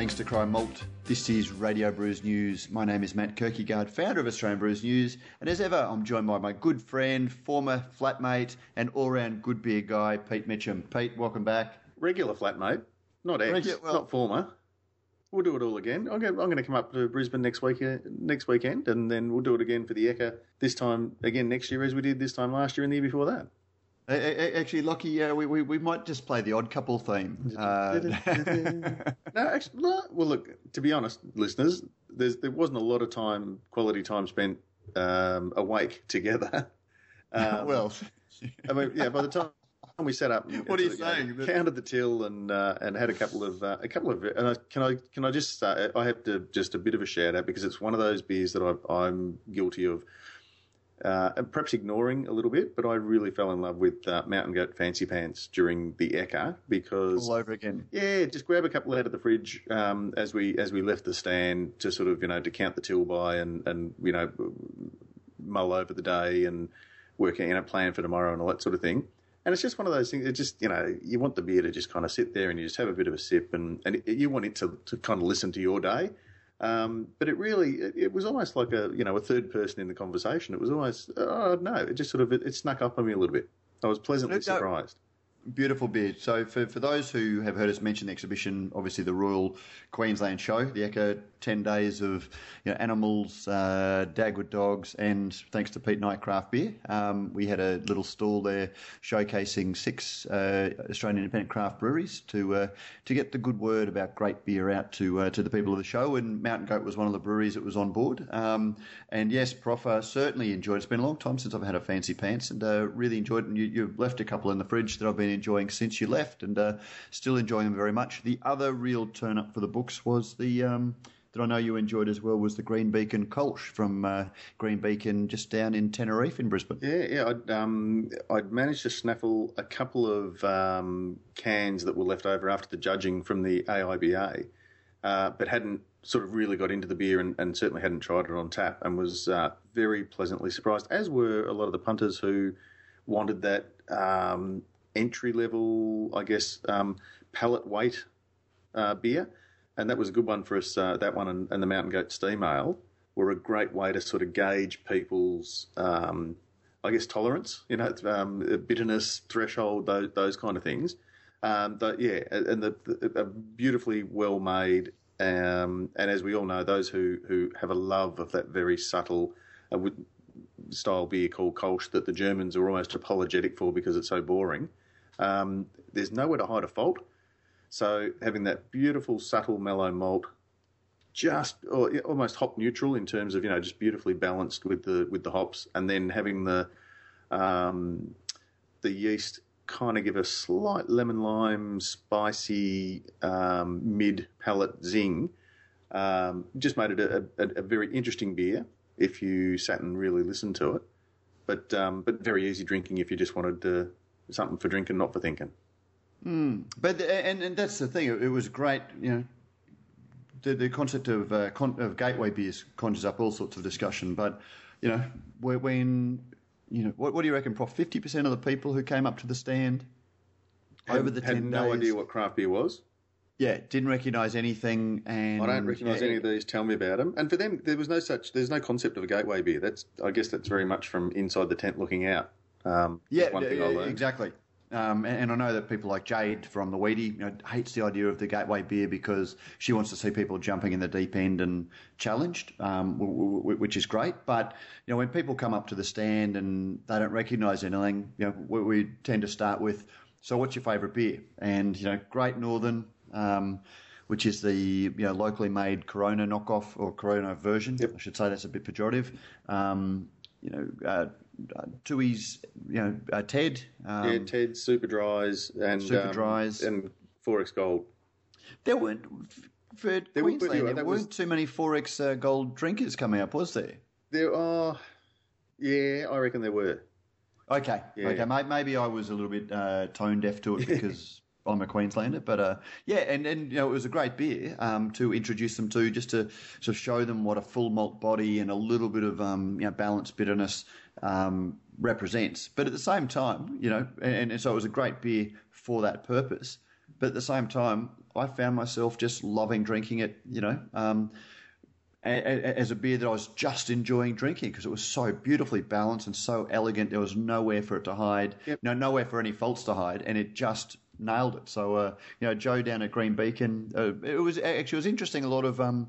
thanks to Cryer Malt. This is Radio Brews News. My name is Matt Kirkegaard, founder of Australian Brews News, and as ever, I'm joined by my good friend, former flatmate, and all-round good beer guy, Pete Mitcham. Pete, welcome back. Regular flatmate, not ex, Regu- well- not former. We'll do it all again. I'm going, to come up to Brisbane next week, uh, next weekend, and then we'll do it again for the Ekka this time again next year as we did this time last year and the year before that. A- a- Actually, Lockie, uh, we, we, we might just play the odd couple theme. Uh, no, actually, no. well, look. To be honest, listeners, there's, there wasn't a lot of time, quality time spent um, awake together. Um, well, I mean, yeah. By the time we set up, What are you saying? Counted the till and uh, and had a couple of uh, a couple of. And I, can I can I just say I have to just a bit of a shout out because it's one of those beers that I, I'm guilty of. Uh, and perhaps ignoring a little bit, but I really fell in love with uh, Mountain Goat Fancy Pants during the Ekka because all over again. yeah, just grab a couple out of the fridge um, as we as we left the stand to sort of you know to count the till by and and you know mull over the day and work you know plan for tomorrow and all that sort of thing. And it's just one of those things. It just you know you want the beer to just kind of sit there and you just have a bit of a sip and and it, you want it to to kind of listen to your day. Um, but it really, it, it was almost like a, you know, a third person in the conversation. It was almost, oh no, it just sort of, it, it snuck up on me a little bit. I was pleasantly No, surprised. Beautiful beer. So, for, for those who have heard us mention the exhibition, obviously the Royal Queensland Show, the Ekka 10 days of you know, animals, uh, Dagwood dogs, and thanks to Pete Knight Craft Beer, um, we had a little stall there showcasing six uh, Australian independent craft breweries to uh, to get the good word about great beer out to uh, to the people of the show. And Mountain Goat was one of the breweries that was on board. Um, and yes, Prof, uh, certainly enjoyed. It's been a long time since I've had a fancy pants, and uh, really enjoyed it. And you, you've left a couple in the fridge that I've been enjoying since you left, and uh, still enjoying them very much. The other real turn up for the books was the. Um, that I know you enjoyed as well was the Green Beacon Kolsch from uh, Green Beacon just down in Teneriffe in Brisbane. Yeah, yeah. I'd, um, I'd managed to snaffle a couple of um, cans that were left over after the judging from the AIBA, uh, but hadn't sort of really got into the beer and, and certainly hadn't tried it on tap and was uh, very pleasantly surprised, as were a lot of the punters who wanted that um, entry level, I guess, um, palate weight uh, beer. And that was a good one for us. Uh, that one and, and the Mountain Goat Steam Ale were a great way to sort of gauge people's, um, I guess, tolerance, you know, um, bitterness threshold, those, those kind of things. Um, but yeah, and the, the beautifully well made, um, and as we all know, those who, who have a love of that very subtle uh, style beer called Kolsch that the Germans are almost apologetic for because it's so boring. Um, there's nowhere to hide a fault. So having that beautiful, subtle, mellow malt, just or, almost hop neutral in terms of you know just beautifully balanced with the with the hops, and then having the um, the yeast kind of give a slight lemon lime, spicy um, mid palate zing. Um, just made it a, a, a very interesting beer if you sat and really listened to it, but um, but very easy drinking if you just wanted uh, something for drinking, not for thinking. But and, and that's the thing. It was great, you know. The, the concept of, uh, con- of gateway beers conjures up all sorts of discussion. But you know, when, when you know, what, what do you reckon, Prof? Fifty percent of the people who came up to the stand over Had- the had ten no days, idea what craft beer was. yeah, didn't recognise anything. And I don't recognise yeah, any of these. Tell me about them. And for them, there was no such. There's no concept of a gateway beer. That's. I guess that's very much from inside the tent looking out. Um, Yeah, one thing I yeah, learned. exactly. Um, and, and I know that people like Jade from the Wheaty you know, hates the idea of the gateway beer because she wants to see people jumping in the deep end and challenged, um, w- w- which is great. But you know, when people come up to the stand and they don't recognise anything, you know, we, we tend to start with, "So, what's your favourite beer?" And you know, Great Northern. Um, which is the you know locally made Corona knockoff or Corona version. I should say that's a bit pejorative. Um, you know, uh, uh, his, you know, uh, Ted. Um, yeah, Ted Super Dries and Super um, Dries. and XXXX Gold. There weren't for were- Queensland. yeah, there that weren't was- too many XXXX uh, gold drinkers coming up, was there? There are. Yeah, I reckon there were. Okay, Yeah. okay. May, maybe I was a little bit uh, tone deaf to it because I'm a Queenslander, but uh, yeah, and, and you know it was a great beer um, to introduce them to, just to sort of show them what a full malt body and a little bit of um, you know balanced bitterness um, represents. But at the same time, you know, and, and so it was a great beer for that purpose. but at the same time, I found myself just loving drinking it. You know. Um, as a beer that I was just enjoying drinking because it was so beautifully balanced and so elegant. There was nowhere for it to hide, yep. no nowhere for any faults to hide, and it just nailed it. So, uh, you know, Joe down at Green Beacon, uh, it was actually it was interesting. A lot of um,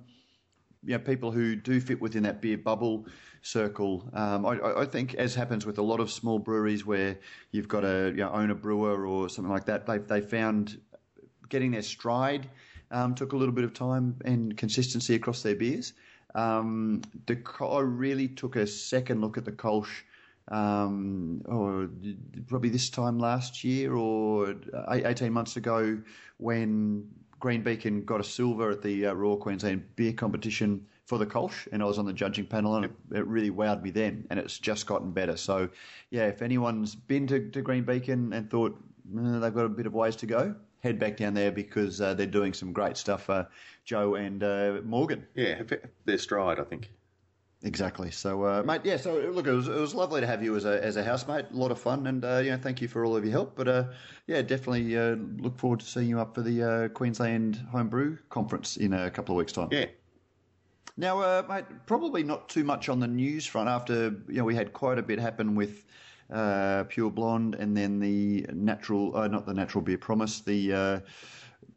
you know, people who do fit within that beer bubble circle. Um, I, I, think, as happens with a lot of small breweries, where you've got a you know, own a brewer or something like that, they they found getting their stride um, took a little bit of time and consistency across their beers. Um, the, I really took a second look at the Kolsch um, or probably this time last year or 18 months ago when Green Beacon got a silver at the uh, Royal Queensland Beer Competition for the Kolsch, and I was on the judging panel, and it, it, really wowed me then, and it's just gotten better. So, yeah, if anyone's been to, to Green Beacon and thought eh, they've got a bit of ways to go, head back down there because uh, they're doing some great stuff. Uh, Joe and uh, Morgan. Yeah, their stride, I think. Exactly. So, uh, mate, yeah. So, look, it was, it was lovely to have you as a as a housemate. A lot of fun, and uh, yeah, thank you for all of your help. But uh, yeah, definitely uh, look forward to seeing you up for the uh, Queensland Homebrew Conference in a couple of weeks' time. Yeah. Now, uh, mate, probably not too much on the news front. After you know, we had quite a bit happen with uh, Pure Blonde, and then the natural, uh, not the natural beer promise, the uh,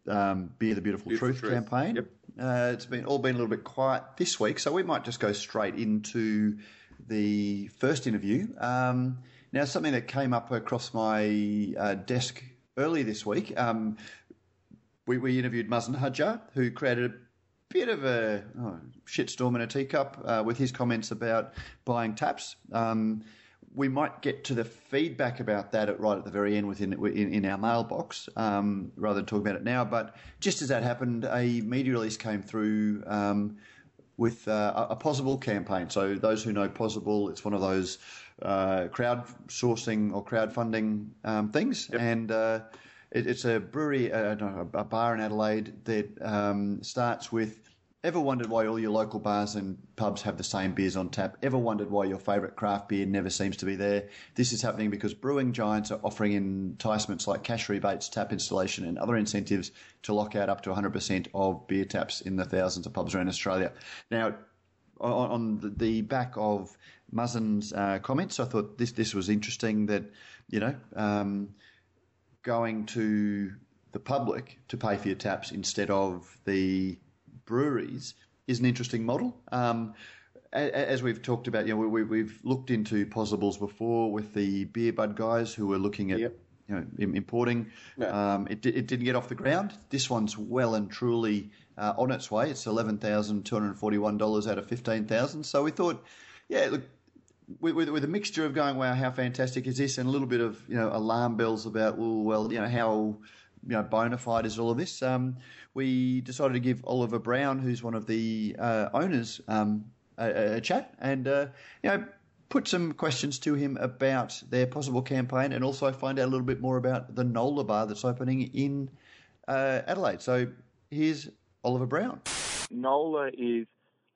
um, Beer the Beautiful, Beautiful Truth, Truth, campaign. Yep. Uh, it's been all been a little bit quiet this week, so we might just go straight into the first interview. Um, now, something that came up across my uh, desk early this week. Um, we, we, interviewed Mazen Hajjar, who created a bit of a oh, shitstorm in a teacup uh, with his comments about buying taps. Um, we might get to the feedback about that at, right at the very end within in, in our mailbox um, rather than talk about it now. But just as that happened, a media release came through um, with uh, a Pozible campaign. So those who know Pozible, it's one of those uh, crowdsourcing or crowdfunding um, things, yep. and uh, it, it's a brewery, uh, a bar in Adelaide that um, starts with Ever wondered why all your local bars and pubs have the same beers on tap? Ever wondered why your favourite craft beer never seems to be there? This is happening because brewing giants are offering enticements like cash rebates, tap installation, and other incentives to lock out up to 100% of beer taps in the thousands of pubs around Australia. Now, on the back of Mazen's uh, comments, I thought this this was interesting that you know um, going to the public to pay for your taps instead of the breweries is an interesting model. Um, as we've talked about, you know, we, have looked into Pozibles before with the beer bud guys who were looking at yep. you know importing. No. Um, it, it, didn't get off the ground. This one's well and truly uh, on its way. It's eleven thousand two hundred forty-one dollars out of fifteen thousand. So we thought, yeah, look, with, with, a mixture of going, wow, how fantastic is this, and a little bit of you know alarm bells about, well, well, you know how you know bona fide is all of this. Um, we decided to give Oliver Brown, who's one of the uh, owners, um, a, a, chat and uh, you know put some questions to him about their Pozible campaign and also find out a little bit more about the Nola bar that's opening in uh, Adelaide. So here's Oliver Brown. Nola is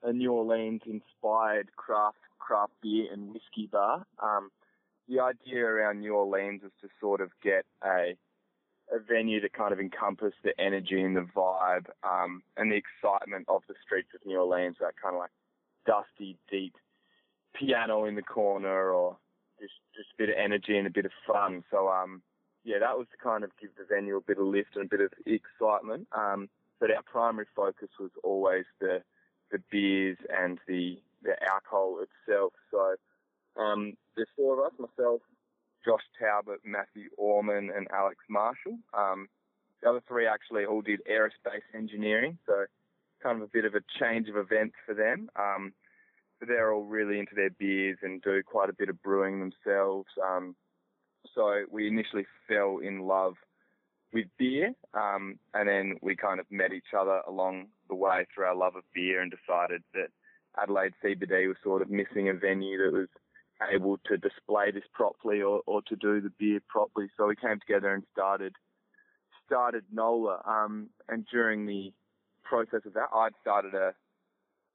a New Orleans inspired craft craft beer and whiskey bar. Um, the idea around New Orleans is to sort of get a a venue that kind of encompassed the energy and the vibe um, and the excitement of the streets of New Orleans. That kind of like dusty, deep piano in the corner, or just just a bit of energy and a bit of fun. So um, yeah, that was to kind of give the venue a bit of lift and a bit of excitement. Um, but our primary focus was always the the beers and the the alcohol itself. So um, there's four of us, myself, Josh Talbot, Matthew Orman, and Alex Marshall. Um, the other three actually all did aerospace engineering, so kind of a bit of a change of events for them. Um, but they're all really into their beers and do quite a bit of brewing themselves. Um, so we initially fell in love with beer, um, and then we kind of met each other along the way through our love of beer and decided that Adelaide CBD was sort of missing a venue that was able to display this properly or, or to do the beer properly. So we came together and started started Nola. Um, and during the process of that, I'd started a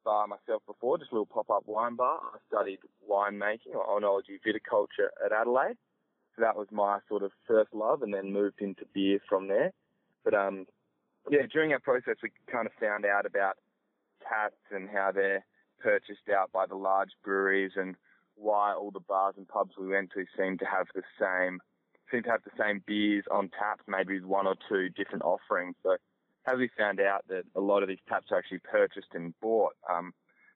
bar myself before, just a little pop up wine bar. I studied winemaking or oenology viticulture at Adelaide. So that was my sort of first love and then moved into beer from there. But um, yeah, during our process, we kind of found out about taps and how they're purchased out by the large breweries and why all the bars and pubs we went to seem to have the same seem to have the same beers on tap, maybe with one or two different offerings. So as we found out that a lot of these taps are actually purchased and bought um,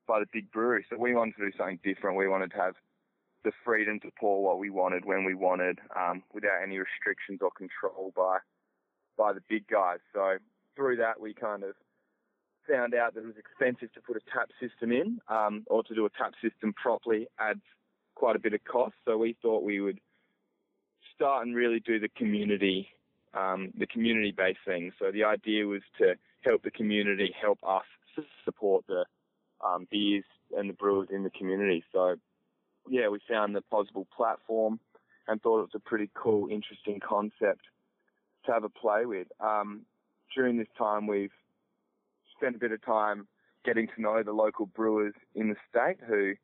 by the big breweries. So we wanted to do something different. We wanted to have the freedom to pour what we wanted when we wanted, um, without any restrictions or control by by the big guys. So through that, we kind of found out that it was expensive to put a tap system in, um, or to do a tap system properly adds quite a bit of cost. So we thought we would start and really do the community, um, the community-based thing. So the idea was to help the community, help us support the um, beers and the brewers in the community. So yeah, we found the Pozible platform and thought it was a pretty cool, interesting concept to have a play with. Um, during this time, we've spent a bit of time getting to know the local brewers in the state who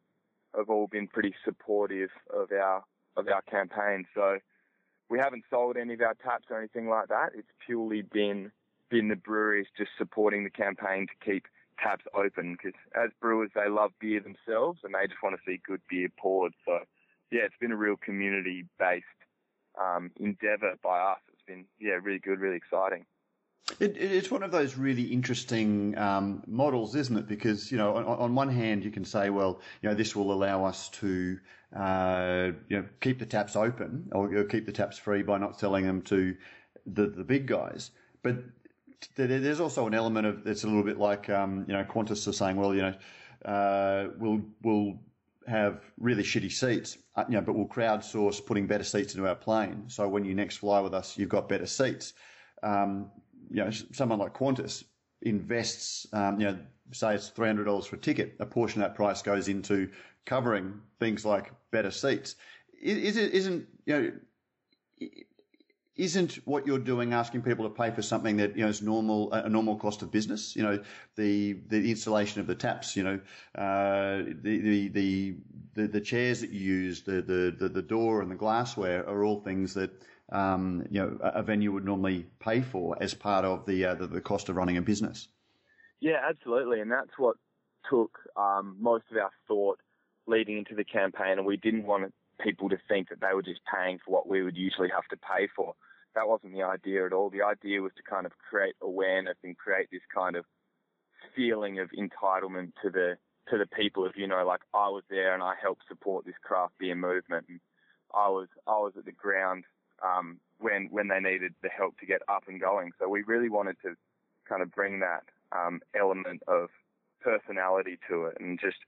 have all been pretty supportive of our of our campaign. So we haven't sold any of our taps or anything like that. It's purely been been the breweries just supporting the campaign to keep taps open because as brewers they love beer themselves and they just want to see good beer poured. So yeah, it's been a real community based um, endeavour by us. It's been yeah really good, really exciting. It, it's one of those really interesting um, models, isn't it? Because you know, on, on, one hand, you can say, well, you know, this will allow us to uh, you know keep the taps open or keep the taps free by not selling them to the the big guys. But there's also an element of it's a little bit like um, you know Qantas are saying, well, you know, uh, we'll we'll have really shitty seats, uh, you know, but we'll crowdsource putting better seats into our plane. So when you next fly with us, you've got better seats. Um, you know, someone like Qantas invests, um, you know, say it's three hundred dollars for a ticket. A portion of that price goes into covering things like better seats. Is it isn't you know? Isn't what you're doing asking people to pay for something that you know is normal a normal cost of business? You know the the installation of the taps, you know uh, the, the, the the the chairs that you use, the the the door and the glassware are all things that um, you know, a venue would normally pay for as part of the, uh, the, the cost of running a business. Yeah, absolutely, and that's what took um, most of our thought leading into the campaign, and we didn't want people to think that they were just paying for what we would usually have to pay for. That wasn't the idea at all. The idea was to kind of create awareness and create this kind of feeling of entitlement to the to the people of you know like I was there and I helped support this craft beer movement and I was I was at the ground um, when when they needed the help to get up and going. So we really wanted to kind of bring that um, element of personality to it and just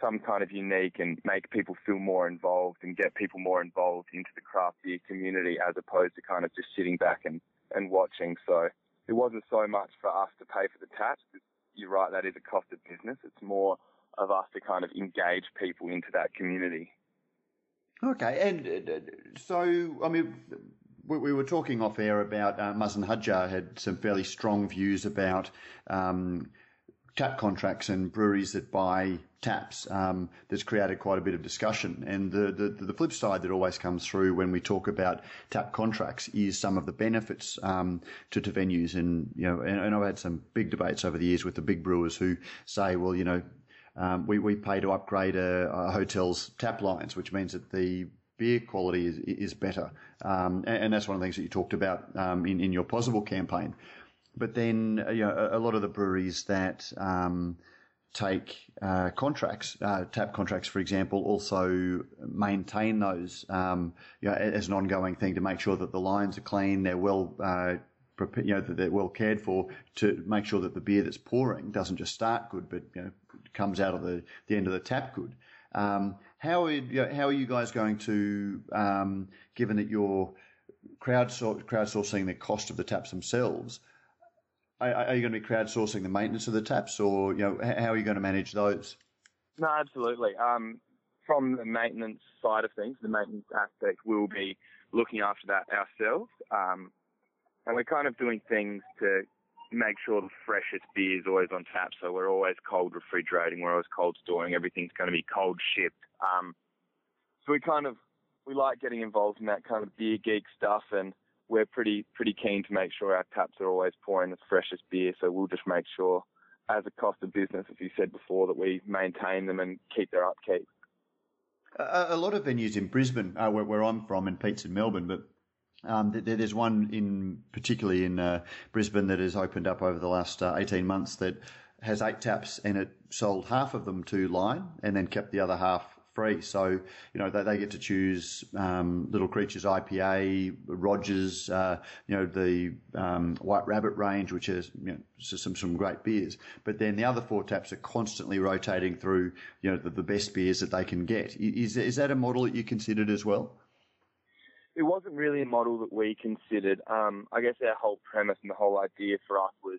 some kind of unique and make people feel more involved and get people more involved into the craft beer community as opposed to kind of just sitting back and, and watching. So it wasn't so much for us to pay for the taps. You're right, that is a cost of business. It's more of us to kind of engage people into that community. Okay, and uh, so I mean, we, we were talking off air about uh, Mazen Hajjar had some fairly strong views about um, tap contracts and breweries that buy taps. Um, that's created quite a bit of discussion. And the, the, the flip side that always comes through when we talk about tap contracts is some of the benefits um, to, to venues. And you know, and, and I've had some big debates over the years with the big brewers who say, well, you know, um, we, we pay to upgrade a, a, hotel's tap lines, which means that the beer quality is, is better. Um, and, and, that's one of the things that you talked about um, in, in your Pozible campaign. But then, uh, you know, a, a lot of the breweries that um, take uh, contracts, uh, tap contracts, for example, also maintain those, um, you know, as an ongoing thing to make sure that the lines are clean, they're well uh, you know, that they're well cared for to make sure that the beer that's pouring doesn't just start good, but you know, comes out of the, the end of the tap good. Um, how, are you, how are you guys going to, um, given that you're crowdsor- crowdsourcing the cost of the taps themselves, are, are, you going to be crowdsourcing the maintenance of the taps, or you know, how are you going to manage those? No, absolutely. Um, from the maintenance side of things, the maintenance aspect, we'll be looking after that ourselves. Um, and we're kind of doing things to make sure the freshest beer is always on tap. So we're always cold refrigerating, we're always cold storing. Everything's going to be cold shipped. Um, so we kind of we like getting involved in that kind of beer geek stuff, and we're pretty pretty keen to make sure our taps are always pouring as fresh as beer. So we'll just make sure, as a cost of business, as you said before, that we maintain them and keep their upkeep. A, a lot of venues in Brisbane, uh, where, where, I'm from, and Pete's in Melbourne, but um, there's one in particularly in uh, Brisbane that has opened up over the last uh, 18 months that has eight taps and it sold half of them to Lion and then kept the other half free. So, you know, they, they get to choose um, Little Creatures IPA, Rogers, uh, you know, the um, White Rabbit range, which is you know, some, some great beers. But then the other four taps are constantly rotating through, you know, the, the best beers that they can get. Is, is that a model that you considered as well? It wasn't really a model that we considered. Um, I guess our whole premise and the whole idea for us was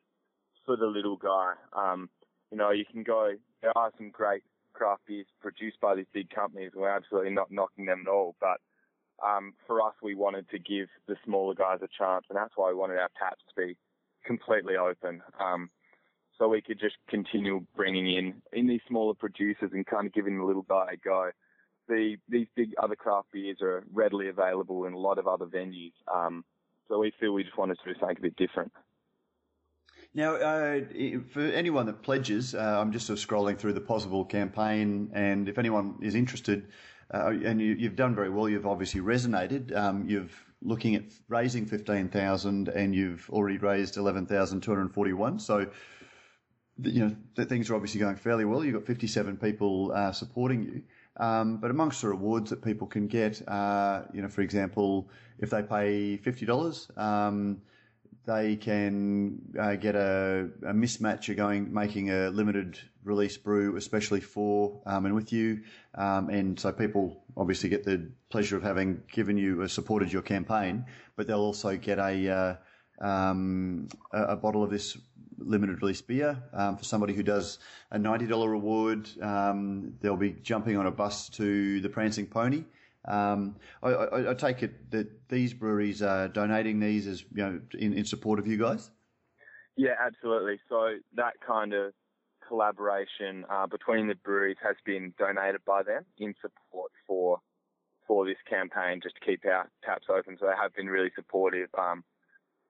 for the little guy. Um, you know, you can go, there are some great craft beers produced by these big companies. We're absolutely not knocking them at all, but um, for us, we wanted to give the smaller guys a chance, and that's why we wanted our taps to be completely open. Um, so we could just continue bringing in in these smaller producers and kind of giving the little guy a go. The these big other craft beers are readily available in a lot of other venues. Um, so we feel we just wanted to do something a bit different. Now, uh, for anyone that pledges, uh, I'm just sort of scrolling through the Pozible campaign, and if anyone is interested, uh, and you, have done very well, you've obviously resonated. Um, you've looking at raising fifteen thousand, and you've already raised eleven thousand two hundred forty-one. So, you know, things are obviously going fairly well. You've got fifty-seven people uh, supporting you. Um, but amongst the rewards that people can get, uh, you know, for example, if they pay fifty dollars. Um, they can uh, get a, a mismatch of going making a limited release brew, especially for um, and with you, um, and so people obviously get the pleasure of having given you uh, supported your campaign, but they'll also get a uh, um, a, a, bottle of this limited release beer um, for somebody who does a ninety dollar reward. Um, they'll be jumping on a bus to the Prancing Pony. Um, I, I, I, take it that these breweries are donating these as you know in, in support of you guys. Yeah, absolutely. So that kind of collaboration uh, between the breweries has been donated by them in support for for this campaign, just to keep our taps open. So they have been really supportive, um,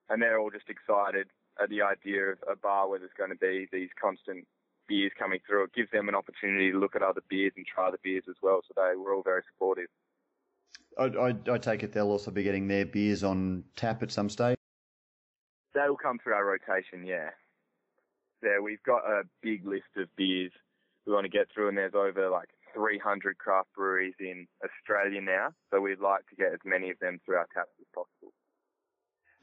and they're all just excited at the idea of a bar where there's going to be these constant beers coming through. It gives them an opportunity to look at other beers and try the beers as well. So they were all very supportive. I, I, I, take it they'll also be getting their beers on tap at some stage. They will come through our rotation, yeah. There, we've got a big list of beers we want to get through, and there's over like 300 craft breweries in Australia now, so we'd like to get as many of them through our taps as possible.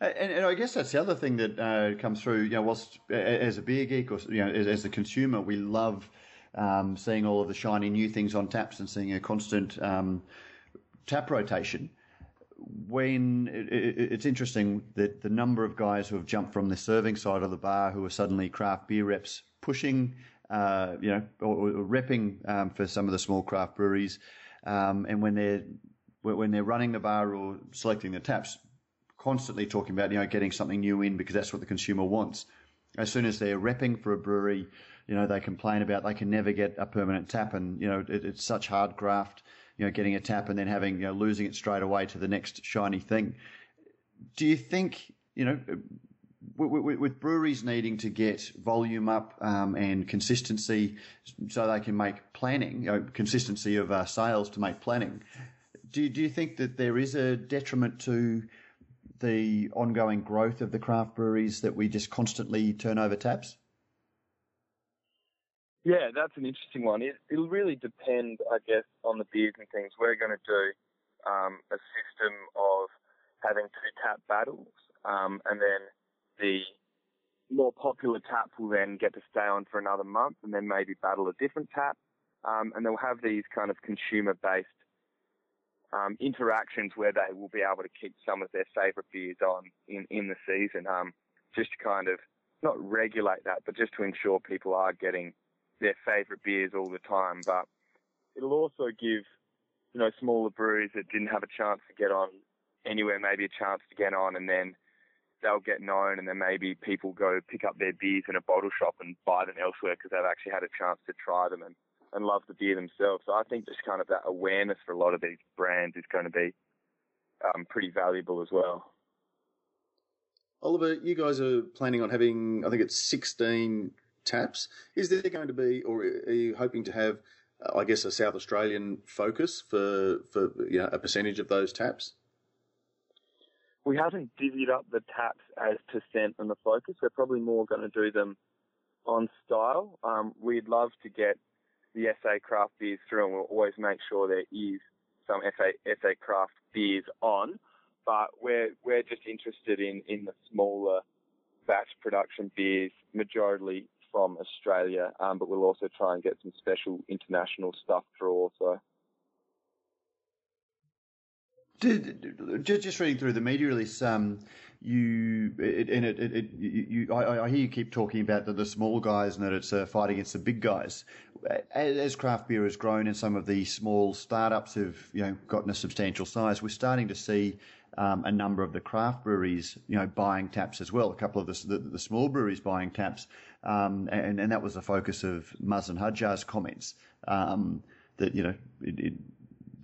And, and, I guess that's the other thing that uh, comes through. You know, whilst as a beer geek or you know, as, as a consumer, we love um, seeing all of the shiny new things on taps and seeing a constant um, tap rotation, when it, it, it's interesting that the number of guys who have jumped from the serving side of the bar who are suddenly craft beer reps pushing, uh, you know, or, or repping um, for some of the small craft breweries, um, and when they're when they're running the bar or selecting the taps, constantly talking about you know getting something new in because that's what the consumer wants. As soon as they're repping for a brewery, you know they complain about they can never get a permanent tap, and you know it, it's such hard graft you know, getting a tap and then having, you know, losing it straight away to the next shiny thing. Do you think, you know, with, breweries needing to get volume up um, and consistency so they can make planning, you know, consistency of uh, sales to make planning, do, do you think that there is a detriment to the ongoing growth of the craft breweries that we just constantly turn over taps? Yeah, that's an interesting one. It, will really depend, I guess, on the beers and things. We're going to do um, a system of having two tap battles, um, and then the more popular tap will then get to stay on for another month, and then maybe battle a different tap, um, and they'll have these kind of consumer-based um, interactions where they will be able to keep some of their favourite beers on in in the season, um, just to kind of not regulate that, but just to ensure people are getting their favourite beers all the time, but it'll also give, you know, smaller breweries that didn't have a chance to get on anywhere, maybe a chance to get on, and then they'll get known, and then maybe people go pick up their beers in a bottle shop and buy them elsewhere because they've actually had a chance to try them and, and love the beer themselves. So I think just kind of that awareness for a lot of these brands is going to be um, pretty valuable as well. Oliver, you guys are planning on having, I think it's 16 taps. Is there going to be, or are you hoping to have, uh, I guess, a South Australian focus for, for you know, a percentage of those taps? We haven't divvied up the taps as percent and the focus. We're probably more going to do them on style. Um, we'd love to get the SA craft beers through, and we'll always make sure there is some SA, SA craft beers on. But we're we're just interested in in the smaller batch production beers, majority from Australia, um, but we'll also try and get some special international stuff through also. Just reading through the media release, um, you it, and it, it, it you, I, I, hear you keep talking about the, the small guys and that it's a fight against the big guys. As craft beer has grown and some of the small startups have you know gotten a substantial size, we're starting to see um, a number of the craft breweries you know buying taps as well. A couple of the the, the small breweries buying taps, um, and and that was the focus of Mazen Hajjar's comments um, that you know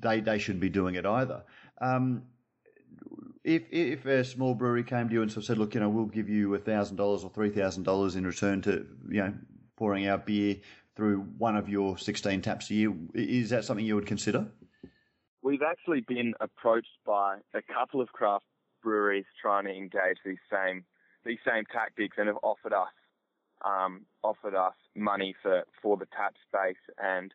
they they shouldn't be doing it either. Um, if if a small brewery came to you and sort of said, look, you know, we'll give you thousand dollars or three thousand dollars in return to you know pouring our beer through one of your sixteen taps a year, is that something you would consider? We've actually been approached by a couple of craft breweries trying to engage these same these same tactics and have offered us um, offered us money for for the tap space and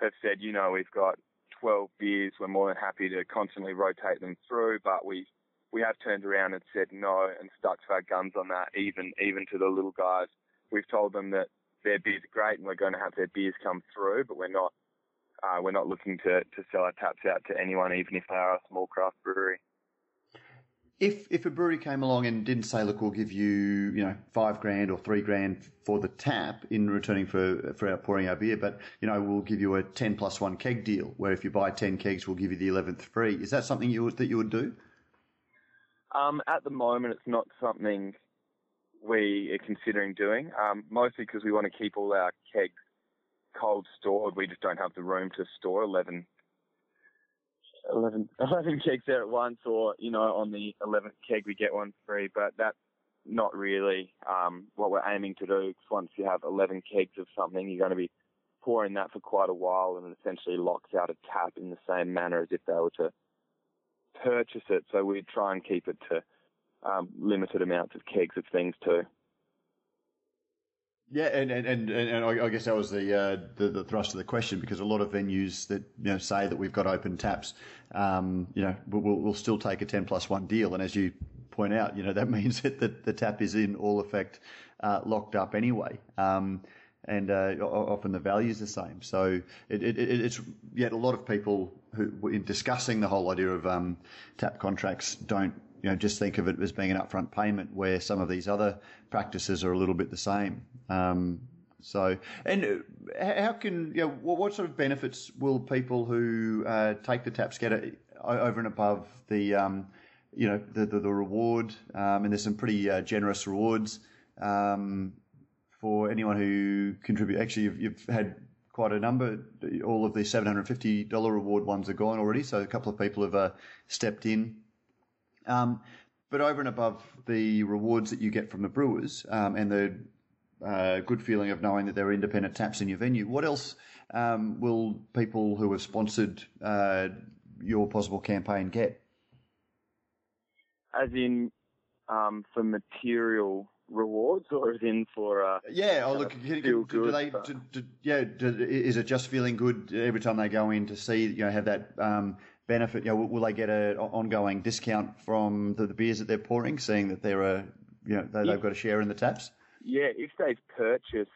have said, you know, we've got 12 beers. We're more than happy to constantly rotate them through, but we we have turned around and said no and stuck to our guns on that. Even even to the little guys, we've told them that their beers are great and we're going to have their beers come through, but we're not uh, we're not looking to to sell our taps out to anyone, even if they are a small craft brewery if if a brewery came along and didn't say, look, we'll give you you know five grand or three grand for the tap in returning for for our pouring our beer, but you know we'll give you a ten plus one keg deal where if you buy ten kegs, we'll give you the eleventh free. Is that something you would, that you would do? Um, at the moment, it's not something we are considering doing. Um, mostly because we want to keep all our kegs cold stored. We just don't have the room to store eleven 11, 11 kegs there at once, or you know, on the 11th keg we get one free. But that's not really um, what we're aiming to do. Once you have 11 kegs of something, you're going to be pouring that for quite a while, and it essentially locks out a tap in the same manner as if they were to purchase it. So we try and keep it to um, limited amounts of kegs of things too. Yeah, and and, and, and I guess that was the, uh, the, the thrust of the question because a lot of venues that you know say that we've got open taps, um, you know, we'll, we'll still take a ten plus one deal, and as you point out, you know that means that the, the tap is in all effect uh, locked up anyway. Um, and uh, often the value is the same. So it, it, it's yet a lot of people who, in discussing the whole idea of um, tap contracts, don't you know, just think of it as being an upfront payment where some of these other practices are a little bit the same. Um, so, and uh, how can, you know, what sort of benefits will people who uh, take the taps get over and above the, um, you know, the, the, the reward? Um, and there's some pretty uh, generous rewards um, for anyone who contribute. Actually, you've, you've had quite a number. All of the $750 reward ones are gone already. So a couple of people have uh, stepped in um, but over and above the rewards that you get from the brewers um, and the uh, good feeling of knowing that there are independent taps in your venue, what else um, will people who have sponsored uh, your Pozible campaign get? As in um, for material rewards, or as in for uh, yeah? Oh, look, can, do, do they? Do, yeah, is it just feeling good every time they go in to see you know have that um, benefit? You know, will, they get an ongoing discount from the, the, beers that they're pouring, seeing that they're a you know they, have got a share in the taps? Yeah, if they've purchased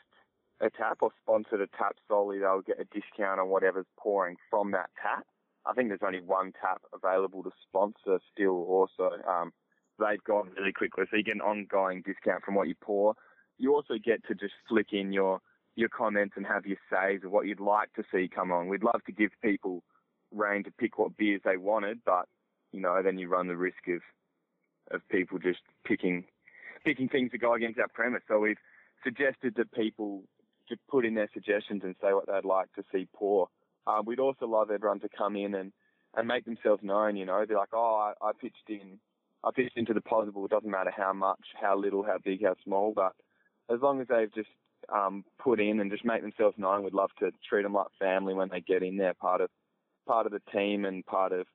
a tap or sponsored a tap solely, they'll get a discount on whatever's pouring from that tap. I think there's only one tap available to sponsor still. Also, um, they've gone really quickly, so you get an ongoing discount from what you pour. You also get to just flick in your your comments and have your says of what you'd like to see come on. We'd love to give people reign to pick what beers they wanted, but you know, then you run the risk of of people just picking picking things that go against our premise. So we've suggested that people just put in their suggestions and say what they'd like to see pour. Um, we'd also love everyone to come in and, and make themselves known, you know, be like, oh, I, I pitched in I pitched into the Pozible. It doesn't matter how much, how little, how big, how small, but as long as they've just um, put in and just make themselves known, we'd love to treat them like family when they get in there, part of part of the team and part of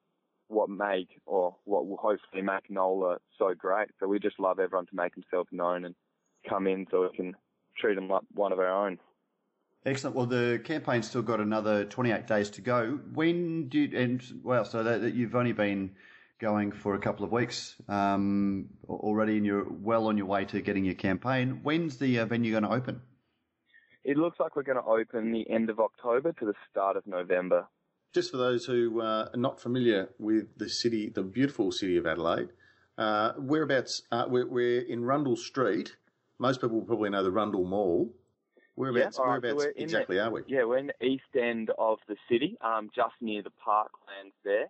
what make or what will hopefully make Nola so great. So we just love everyone to make themselves known and come in so we can treat them like one of our own. Excellent. Well, the campaign's still got another 28 days to go. When do you, and well, so that, that you've only been going for a couple of weeks um, already, and you're well on your way to getting your campaign. When's the uh, venue going to open? It looks like we're going to open the end of October to the start of November. Just for those who uh, are not familiar with the city, the beautiful city of Adelaide, uh, whereabouts? Uh, we're, we're, in Rundle Street. Most people will probably know the Rundle Mall. Whereabouts, yeah, whereabouts so exactly the, are we? Yeah, we're in the east end of the city, um, just near the parklands there.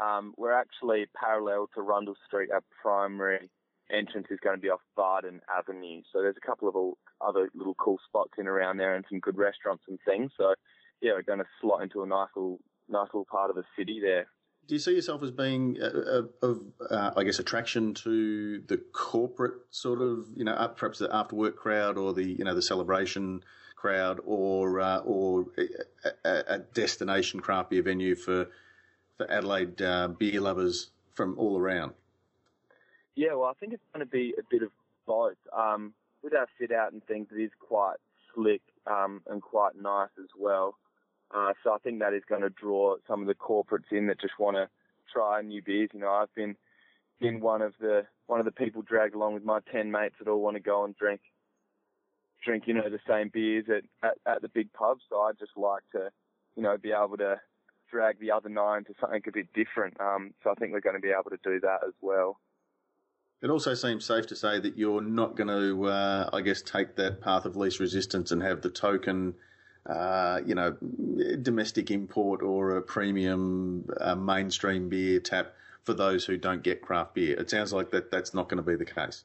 Um, we're actually parallel to Rundle Street. Our primary entrance is going to be off Vardon Avenue. So there's a couple of other little cool spots in around there and some good restaurants and things. So yeah, we're going to slot into a nice little, nice little part of the city there. Do you see yourself as being of, uh, I guess, attraction to the corporate sort of, you know, perhaps the after work crowd or the, you know, the celebration crowd, or uh, or a, a, destination craft beer venue for for Adelaide uh, beer lovers from all around? Yeah, well, I think it's going to be a bit of both. Um, with our fit out and things, it is quite slick um, and quite nice as well. Uh, so I think that is going to draw some of the corporates in that just want to try new beers. You know, I've been been one of the one of the people dragged along with my ten mates that all want to go and drink drink you know the same beers at, at at the big pub. So I just like to you know be able to drag the other nine to something a bit different. Um, so I think we're going to be able to do that as well. It also seems safe to say that you're not going to, uh, I guess, take that path of least resistance and have the token, uh, you know, domestic import or a premium uh, mainstream beer tap for those who don't get craft beer. It sounds like that that's not going to be the case.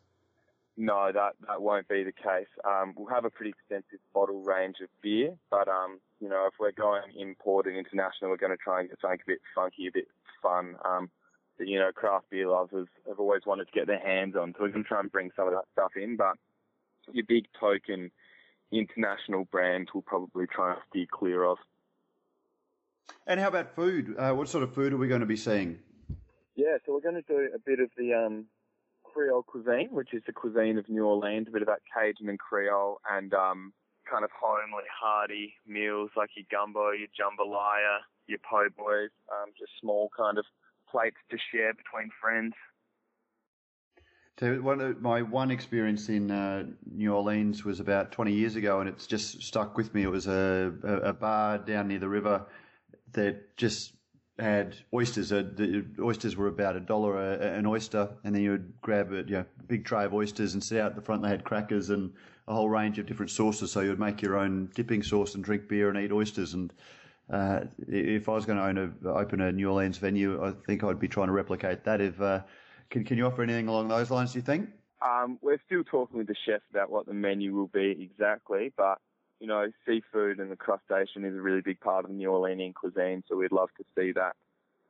No, that that won't be the case. Um, we'll have a pretty extensive bottle range of beer, but um, you know, if we're going import and international, we're going to try and get something a bit funky, a bit fun. Um, that you know, craft beer lovers have always wanted to get their hands on. So we're going to try and bring some of that stuff in, but your big token international brands will probably try and steer clear of. And how about food? Uh, what sort of food are we going to be seeing? Yeah, so we're going to do a bit of the um, Creole cuisine, which is the cuisine of New Orleans, a bit of that Cajun and Creole, and um, kind of homely, hearty meals like your gumbo, your jambalaya, your po' boys, um, just small kind of plates to share between friends. So one my one experience in uh, New Orleans was about 20 years ago, and it's just stuck with me. It was a, a bar down near the river that just had oysters. Uh, the oysters were about a dollar an oyster, and then you would grab a you know, big tray of oysters and sit out at the front. They had crackers and a whole range of different sauces. So you would make your own dipping sauce and drink beer and eat oysters. And uh, if I was going to a, open a New Orleans venue, I think I'd be trying to replicate that. If uh, can, can you offer anything along those lines? Do you think? Um, we're still talking with the chef about what the menu will be exactly, but you know, seafood and the crustacean is a really big part of the New Orleanian cuisine, so we'd love to see that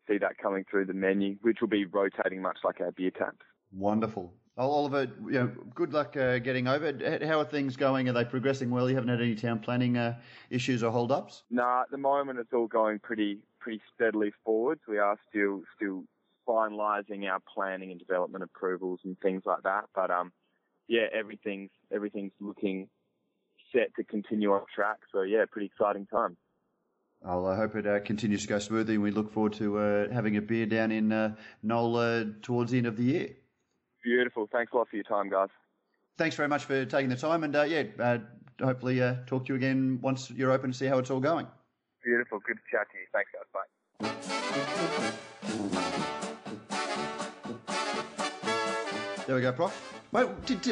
see that coming through the menu, which will be rotating much like our beer taps. Wonderful. Oliver, you know, good luck uh, getting over. How are things going? Are they progressing well? You haven't had any town planning uh, issues or hold-ups? No, nah, at the moment it's all going pretty pretty steadily forwards. We are still still finalising our planning and development approvals and things like that. But um, yeah, everything's everything's looking set to continue on track. So yeah, pretty exciting time. I'll uh, hope it uh, continues to go smoothly, and we look forward to uh, having a beer down in uh, Nola towards the end of the year. Beautiful. Thanks a lot for your time, guys. Thanks very much for taking the time, and uh, yeah, uh, hopefully talk to you again once you're open to see how it's all going. Beautiful. Good to chat to you. Thanks, guys. Bye. There we go, Prof. Well, did,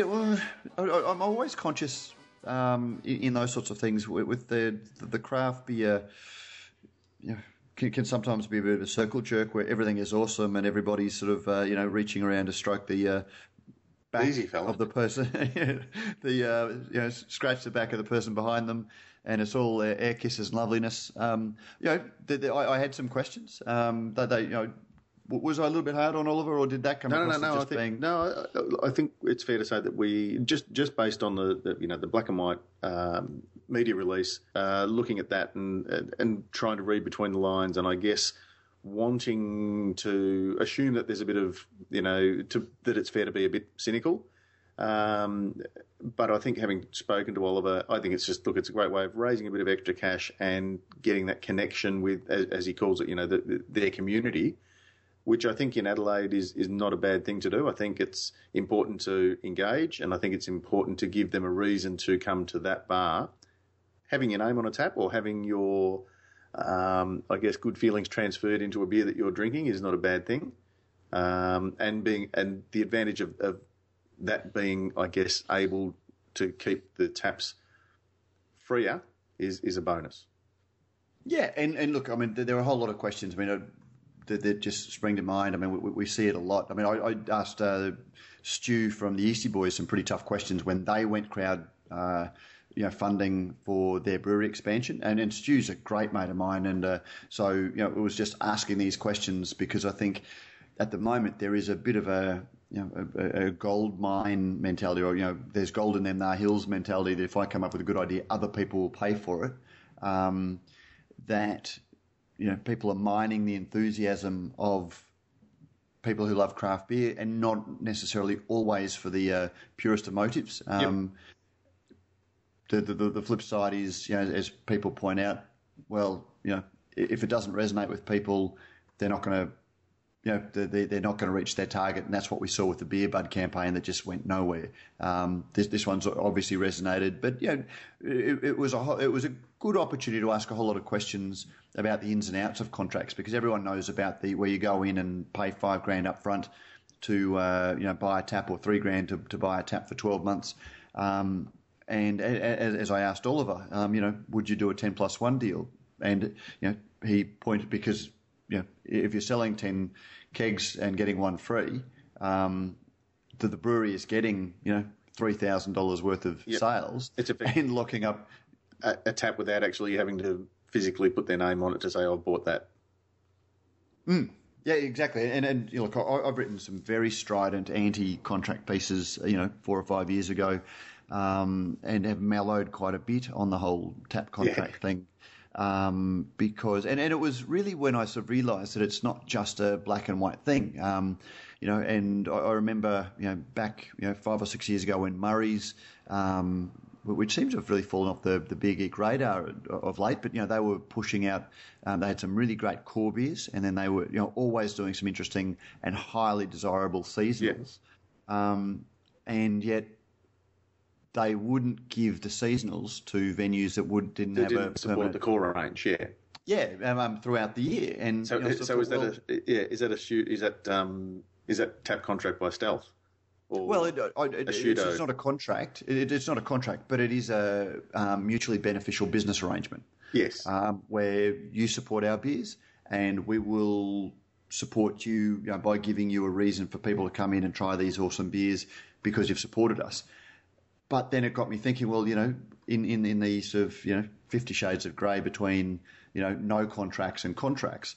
I'm always conscious um, in, in, those sorts of things with, with the the craft beer. You know, can, can, sometimes be a bit of a circle jerk where everything is awesome and everybody's sort of uh, you know reaching around to stroke the uh, back Easy, of the person, the uh, you know scratch the back of the person behind them, and it's all air kisses and loveliness. Um, you know, the, the, I, I, had some questions. Um, they, they, you know was I a little bit hard on Oliver, or did that come no, across no, no. I think, being? no, I, I think it's fair to say that we just just based on the, the you know the black and white um, media release, uh, looking at that and, and and trying to read between the lines, and I guess wanting to assume that there's a bit of you know to, that it's fair to be a bit cynical. Um, but I think having spoken to Oliver, I think it's just look, it's a great way of raising a bit of extra cash and getting that connection with, as, as he calls it, you know, the, the, their community, which I think in Adelaide is is not a bad thing to do. I think it's important to engage, and I think it's important to give them a reason to come to that bar. Having your name on a tap or having your, um, I guess, good feelings transferred into a beer that you're drinking is not a bad thing. Um, and being and the advantage of, of that being, I guess, able to keep the taps freer is is a bonus. Yeah, and, and look, I mean, there are a whole lot of questions. I mean, that, that just spring to mind. I mean, we, we see it a lot. I mean, I, I asked uh, Stu from the Eastie Boys some pretty tough questions when they went crowd, uh, you know, funding for their brewery expansion. And, and Stu's a great mate of mine, and uh, so you know, it was just asking these questions because I think at the moment there is a bit of a you know, a, a, gold mine mentality, or you know, there's gold in them, there hills mentality. That if I come up with a good idea, other people will pay for it. Um, that you know, people are mining the enthusiasm of people who love craft beer, and not necessarily always for the uh, purest of motives. Um, yep. the, the the flip side is, you know, as people point out, well, you know, if it doesn't resonate with people, they're not going to you know, they're not going to reach their target, and that's what we saw with the beer bud campaign that just went nowhere. Um, this this one's obviously resonated, but you know, it, it, was a it was a good opportunity to ask a whole lot of questions about the ins and outs of contracts because everyone knows about the where you go in and pay five grand up front to uh, you know buy a tap or three grand to, to buy a tap for twelve months. Um, and as, as, I asked Oliver, um, you know, would you do a ten plus one deal? And you know, he pointed because you know, if you're selling 10 kegs and getting one free, um, the, the brewery is getting, you know, $3,000 worth of yep. sales it's a big, and locking up a, a, tap without actually having to physically put their name on it to say, I bought that. Mm. Yeah, exactly. And, and you know, look, I, have written some very strident anti-contract pieces, you know, four or five years ago, um, and have mellowed quite a bit on the whole tap contract yeah. thing um, because and, and it was really when I sort of realised that it's not just a black and white thing. Um, you know, and I, I, remember you know back you know five or six years ago when Murray's. Um, which seems to have really fallen off the, the beer geek radar of late, but you know they were pushing out. Um, they had some really great core beers, and then they were you know always doing some interesting and highly desirable seasonals. Yeah. Um, and yet they wouldn't give the seasonals to venues that would didn't they have didn't a support permanent, the core range. Yeah, yeah, um, um, throughout the year. And so, you know, so, so is that a, yeah? Is that a shoot? Is that um, is that tap contract by Stealth? well, it, it, it's, it's, not a contract. It, it's not a contract, but it is a um, mutually beneficial business arrangement. Yes, um, where you support our beers, and we will support you, you know, by giving you a reason for people to come in and try these awesome beers because you've supported us. But then it got me thinking, well, you know, in, in, in the sort of, you know, 50 shades of grey between, you know, no contracts and contracts,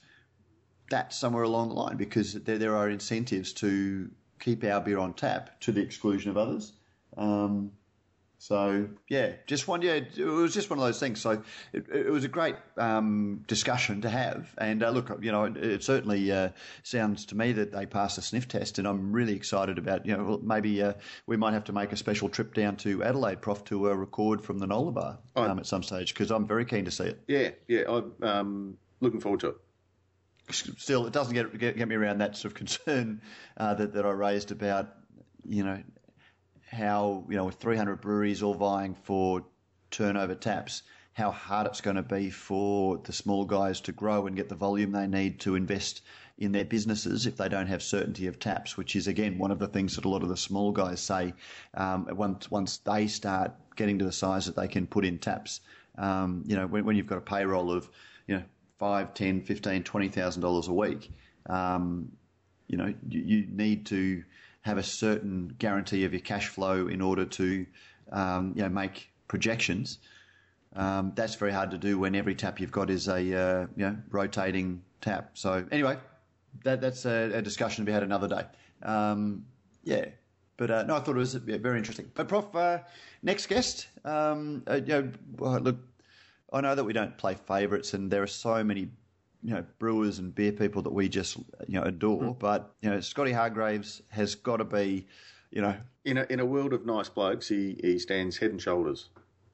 that's somewhere along the line because there, there are incentives to keep our beer on tap to the exclusion of others. Um, so yeah, just one. Yeah, it was just one of those things. So it, it was a great um, discussion to have. And uh, look, you know, it, it certainly uh, sounds to me that they passed the sniff test, and I'm really excited about. You know, maybe uh, we might have to make a special trip down to Adelaide, Prof, to uh, record from the Nola Bar um, at some stage because I'm very keen to see it. Yeah, yeah, I'm um, looking forward to it still, it doesn't get, get, get me around that sort of concern uh, that that I raised about you know how you know with 300 breweries all vying for turnover taps, how hard it's going to be for the small guys to grow and get the volume they need to invest in their businesses if they don't have certainty of taps, which is again one of the things that a lot of the small guys say. Um, once once they start getting to the size that they can put in taps, um, you know, when, when, you've got a payroll of you know five, ten, fifteen, twenty thousand dollars a week, um, you know, you, you need to have a certain guarantee of your cash flow in order to um, you know make projections. Um, that's very hard to do when every tap you've got is a uh, you know rotating tap. So anyway, that that's a, a, discussion to be had another day. Um, yeah, but uh, no, I thought it was very interesting. But Prof, uh, next guest, um, uh, you know, look, I know that we don't play favourites, and there are so many, you know, brewers and beer people that we just you know adore. Mm. But you know, Scotty Hargraves has got to be, you know, in a in a world of nice blokes, he he stands head and shoulders.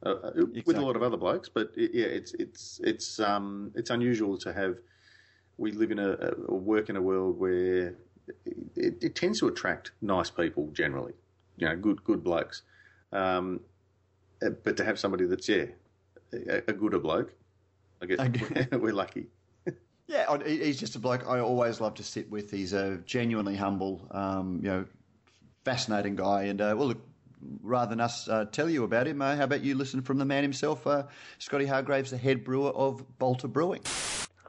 Uh, exactly. Uh, with a lot of other blokes, but it, yeah, it's it's it's um it's unusual to have. We live in a, a work in a world where it, it, tends to attract nice people generally, you know, good good blokes. Um, uh, but to have somebody that's yeah, a, a gooder bloke, I guess we're lucky. Yeah, he's just a bloke I always love to sit with. He's a genuinely humble, um, you know, fascinating guy. And uh, well, look, rather than us uh, tell you about him, uh, how about you listen from the man himself, uh, Scotty Hargraves, the head brewer of Bolter Brewing.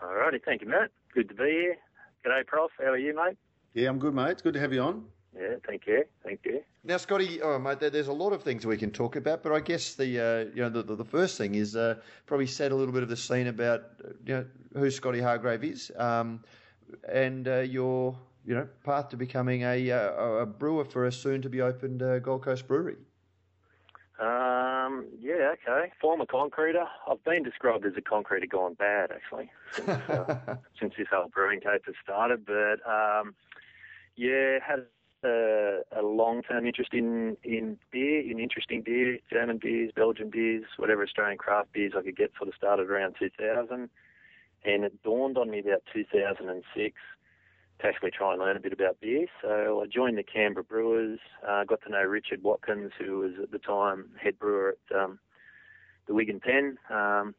All righty, thank you, Matt. Good to be here. G'day, Prof. How are you, mate? Yeah, I'm good, mate. It's good to have you on. Yeah, thank you, thank you. Now, Scotty, oh, mate, there's a lot of things we can talk about, but I guess the uh, you know the, the first thing is uh, probably set a little bit of the scene about you know who Scotty Hargrave is, um, and uh, your you know path to becoming a, uh, a brewer for a soon to be opened uh, Gold Coast brewery. Um, yeah, okay. Former concreter. I've been described as a concreter gone bad, actually, since, uh, since this whole brewing caper started. But um, yeah, had a, a long-term interest in in beer, in interesting beer, German beers, Belgian beers, whatever Australian craft beers I could get. Sort of started around 2000, and it dawned on me about 2006 to actually try and learn a bit about beer. So I joined the Canberra Brewers, uh, got to know Richard Watkins, who was at the time head brewer at um, the Wig and Pen. Um,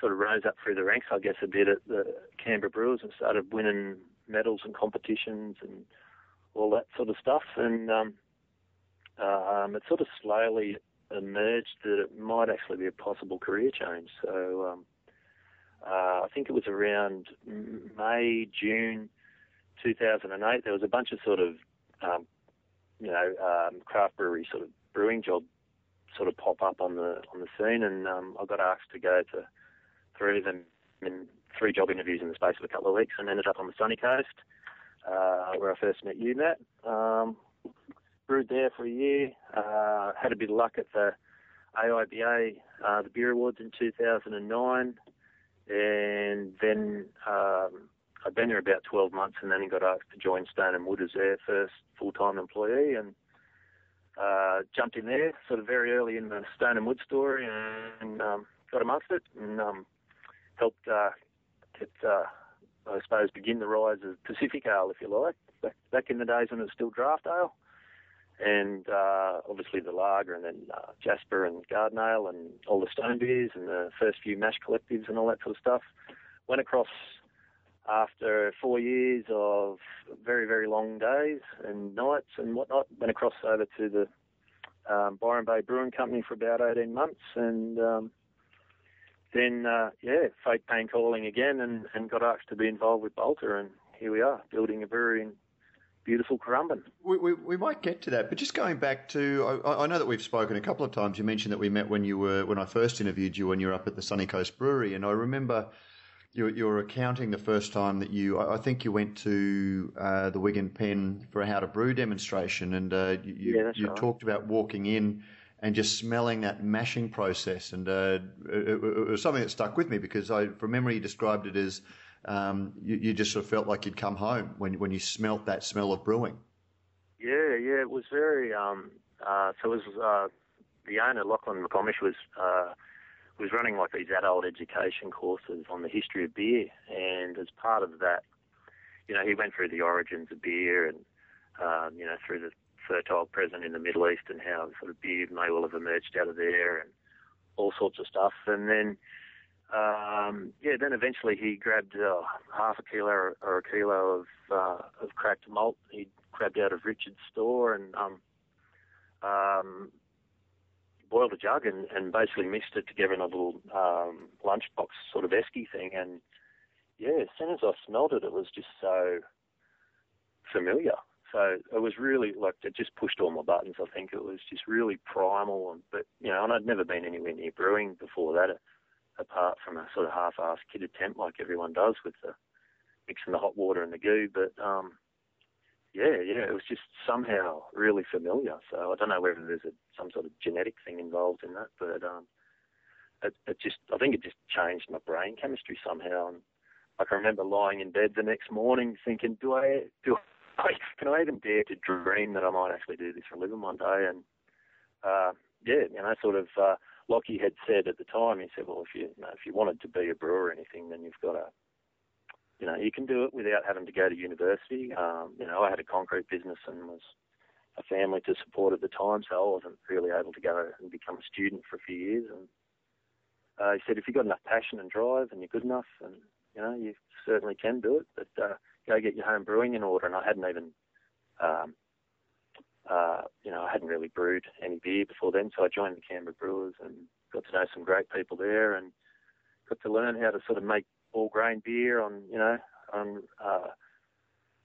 sort of rose up through the ranks, I guess, a bit at the Canberra Brewers and started winning medals and competitions and all that sort of stuff. And um, um, it sort of slowly emerged that it might actually be a possible career change. So um, uh, I think it was around May, June 2008, there was a bunch of sort of, um, you know, um, craft brewery sort of brewing job sort of pop up on the on the scene, and um, I got asked to go to three of them in three job interviews in the space of a couple of weeks, and ended up on the sunny coast uh, where I first met you, Matt. Um, brewed there for a year. Uh, had a bit of luck at the AIBA, uh, the Beer Awards in 2009, and then um, I'd been there about 12 months and then he got asked to join Stone and Wood as their first full-time employee and uh, jumped in there sort of very early in the Stone and Wood story and um, got amongst it and um, helped uh, get, uh, I suppose, begin the rise of Pacific Ale, if you like, back, back in the days when it was still draft ale. And uh, obviously the lager, and then uh, Jasper and Garden Ale, and all the stone beers, and the first few mash collectives, and all that sort of stuff. Went across after four years of very, very long days and nights and whatnot, went across over to the um, Byron Bay Brewing Company for about 18 months and um, then, uh, yeah, fate came calling again and, and got asked to be involved with Bolter and here we are, building a brewery in beautiful Currumbin. We, we, we, might get to that, but just going back to, I, I, know that we've spoken a couple of times. You mentioned that we met when you were when I first interviewed you when you were up at the Sunny Coast Brewery, and I remember you're, you're accounting the first time that you, I think you went to uh, the Wig and Pen for a how to brew demonstration, and uh, you, yeah, you right. talked about walking in and just smelling that mashing process, and uh, it, it, was something that stuck with me because I, from memory, you described it as um, you, you, just sort of felt like you'd come home when when you smelt that smell of brewing. Yeah, yeah, it was very. Um, uh, so it was uh, the owner, Lachlan McComish, was uh, was running like these adult education courses on the history of beer, and as part of that, you know, he went through the origins of beer and um, you know through the Fertile Crescent in the Middle East and how sort of beer may well have emerged out of there and all sorts of stuff, and then. Um, yeah, then eventually he grabbed uh, half a kilo or, a kilo of uh, of cracked malt. He grabbed out of Richard's store and um, um, boiled a jug and, and basically mixed it together in a little um, lunchbox sort of esky thing. And yeah, as soon as I smelled it, it was just so familiar. So it was really like it just pushed all my buttons. I think it was just really primal. And, but you know, and I'd never been anywhere near brewing before that, apart from a sort of half-assed kid attempt like everyone does with the mixing the hot water and the goo, but um, yeah, yeah, it was just somehow really familiar. So I don't know whether there's a, some sort of genetic thing involved in that, but um, it, it just I think it just changed my brain chemistry somehow. And I can remember lying in bed the next morning thinking, do I do I can I even dare to dream that I might actually do this for a living one day? And uh, yeah, you know, sort of. Uh, Lockie had said at the time, he said, well, if you, you know, if you wanted to be a brewer or anything, then you've got to, you know, you can do it without having to go to university. Um, you know, I had a concrete business and was a family to support at the time, so I wasn't really able to go and become a student for a few years. And uh, he said, if you've got enough passion and drive and you're good enough, and you know, you certainly can do it. But uh, go get your home brewing in order. And I hadn't even um, uh, you know, I hadn't really brewed any beer before then, so I joined the Canberra Brewers and got to know some great people there and got to learn how to sort of make all grain beer on, you know, on uh,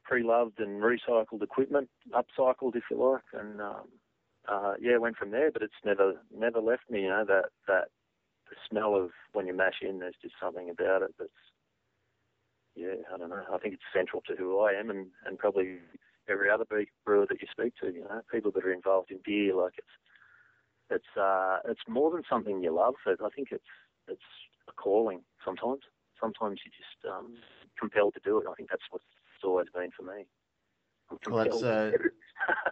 pre-loved and recycled equipment, upcycled if you like, and um, uh, yeah, went from there. But it's never never left me, you know, that that the smell of when you mash in. There's just something about it that's yeah, I don't know. I think it's central to who I am, and and probably every other brewer that you speak to. You know, people that are involved in beer, like it's it's uh, it's more than something you love. I think it's it's a calling sometimes. Sometimes you're just um, compelled to do it. I think that's what it's always been for me. Well, that's, uh,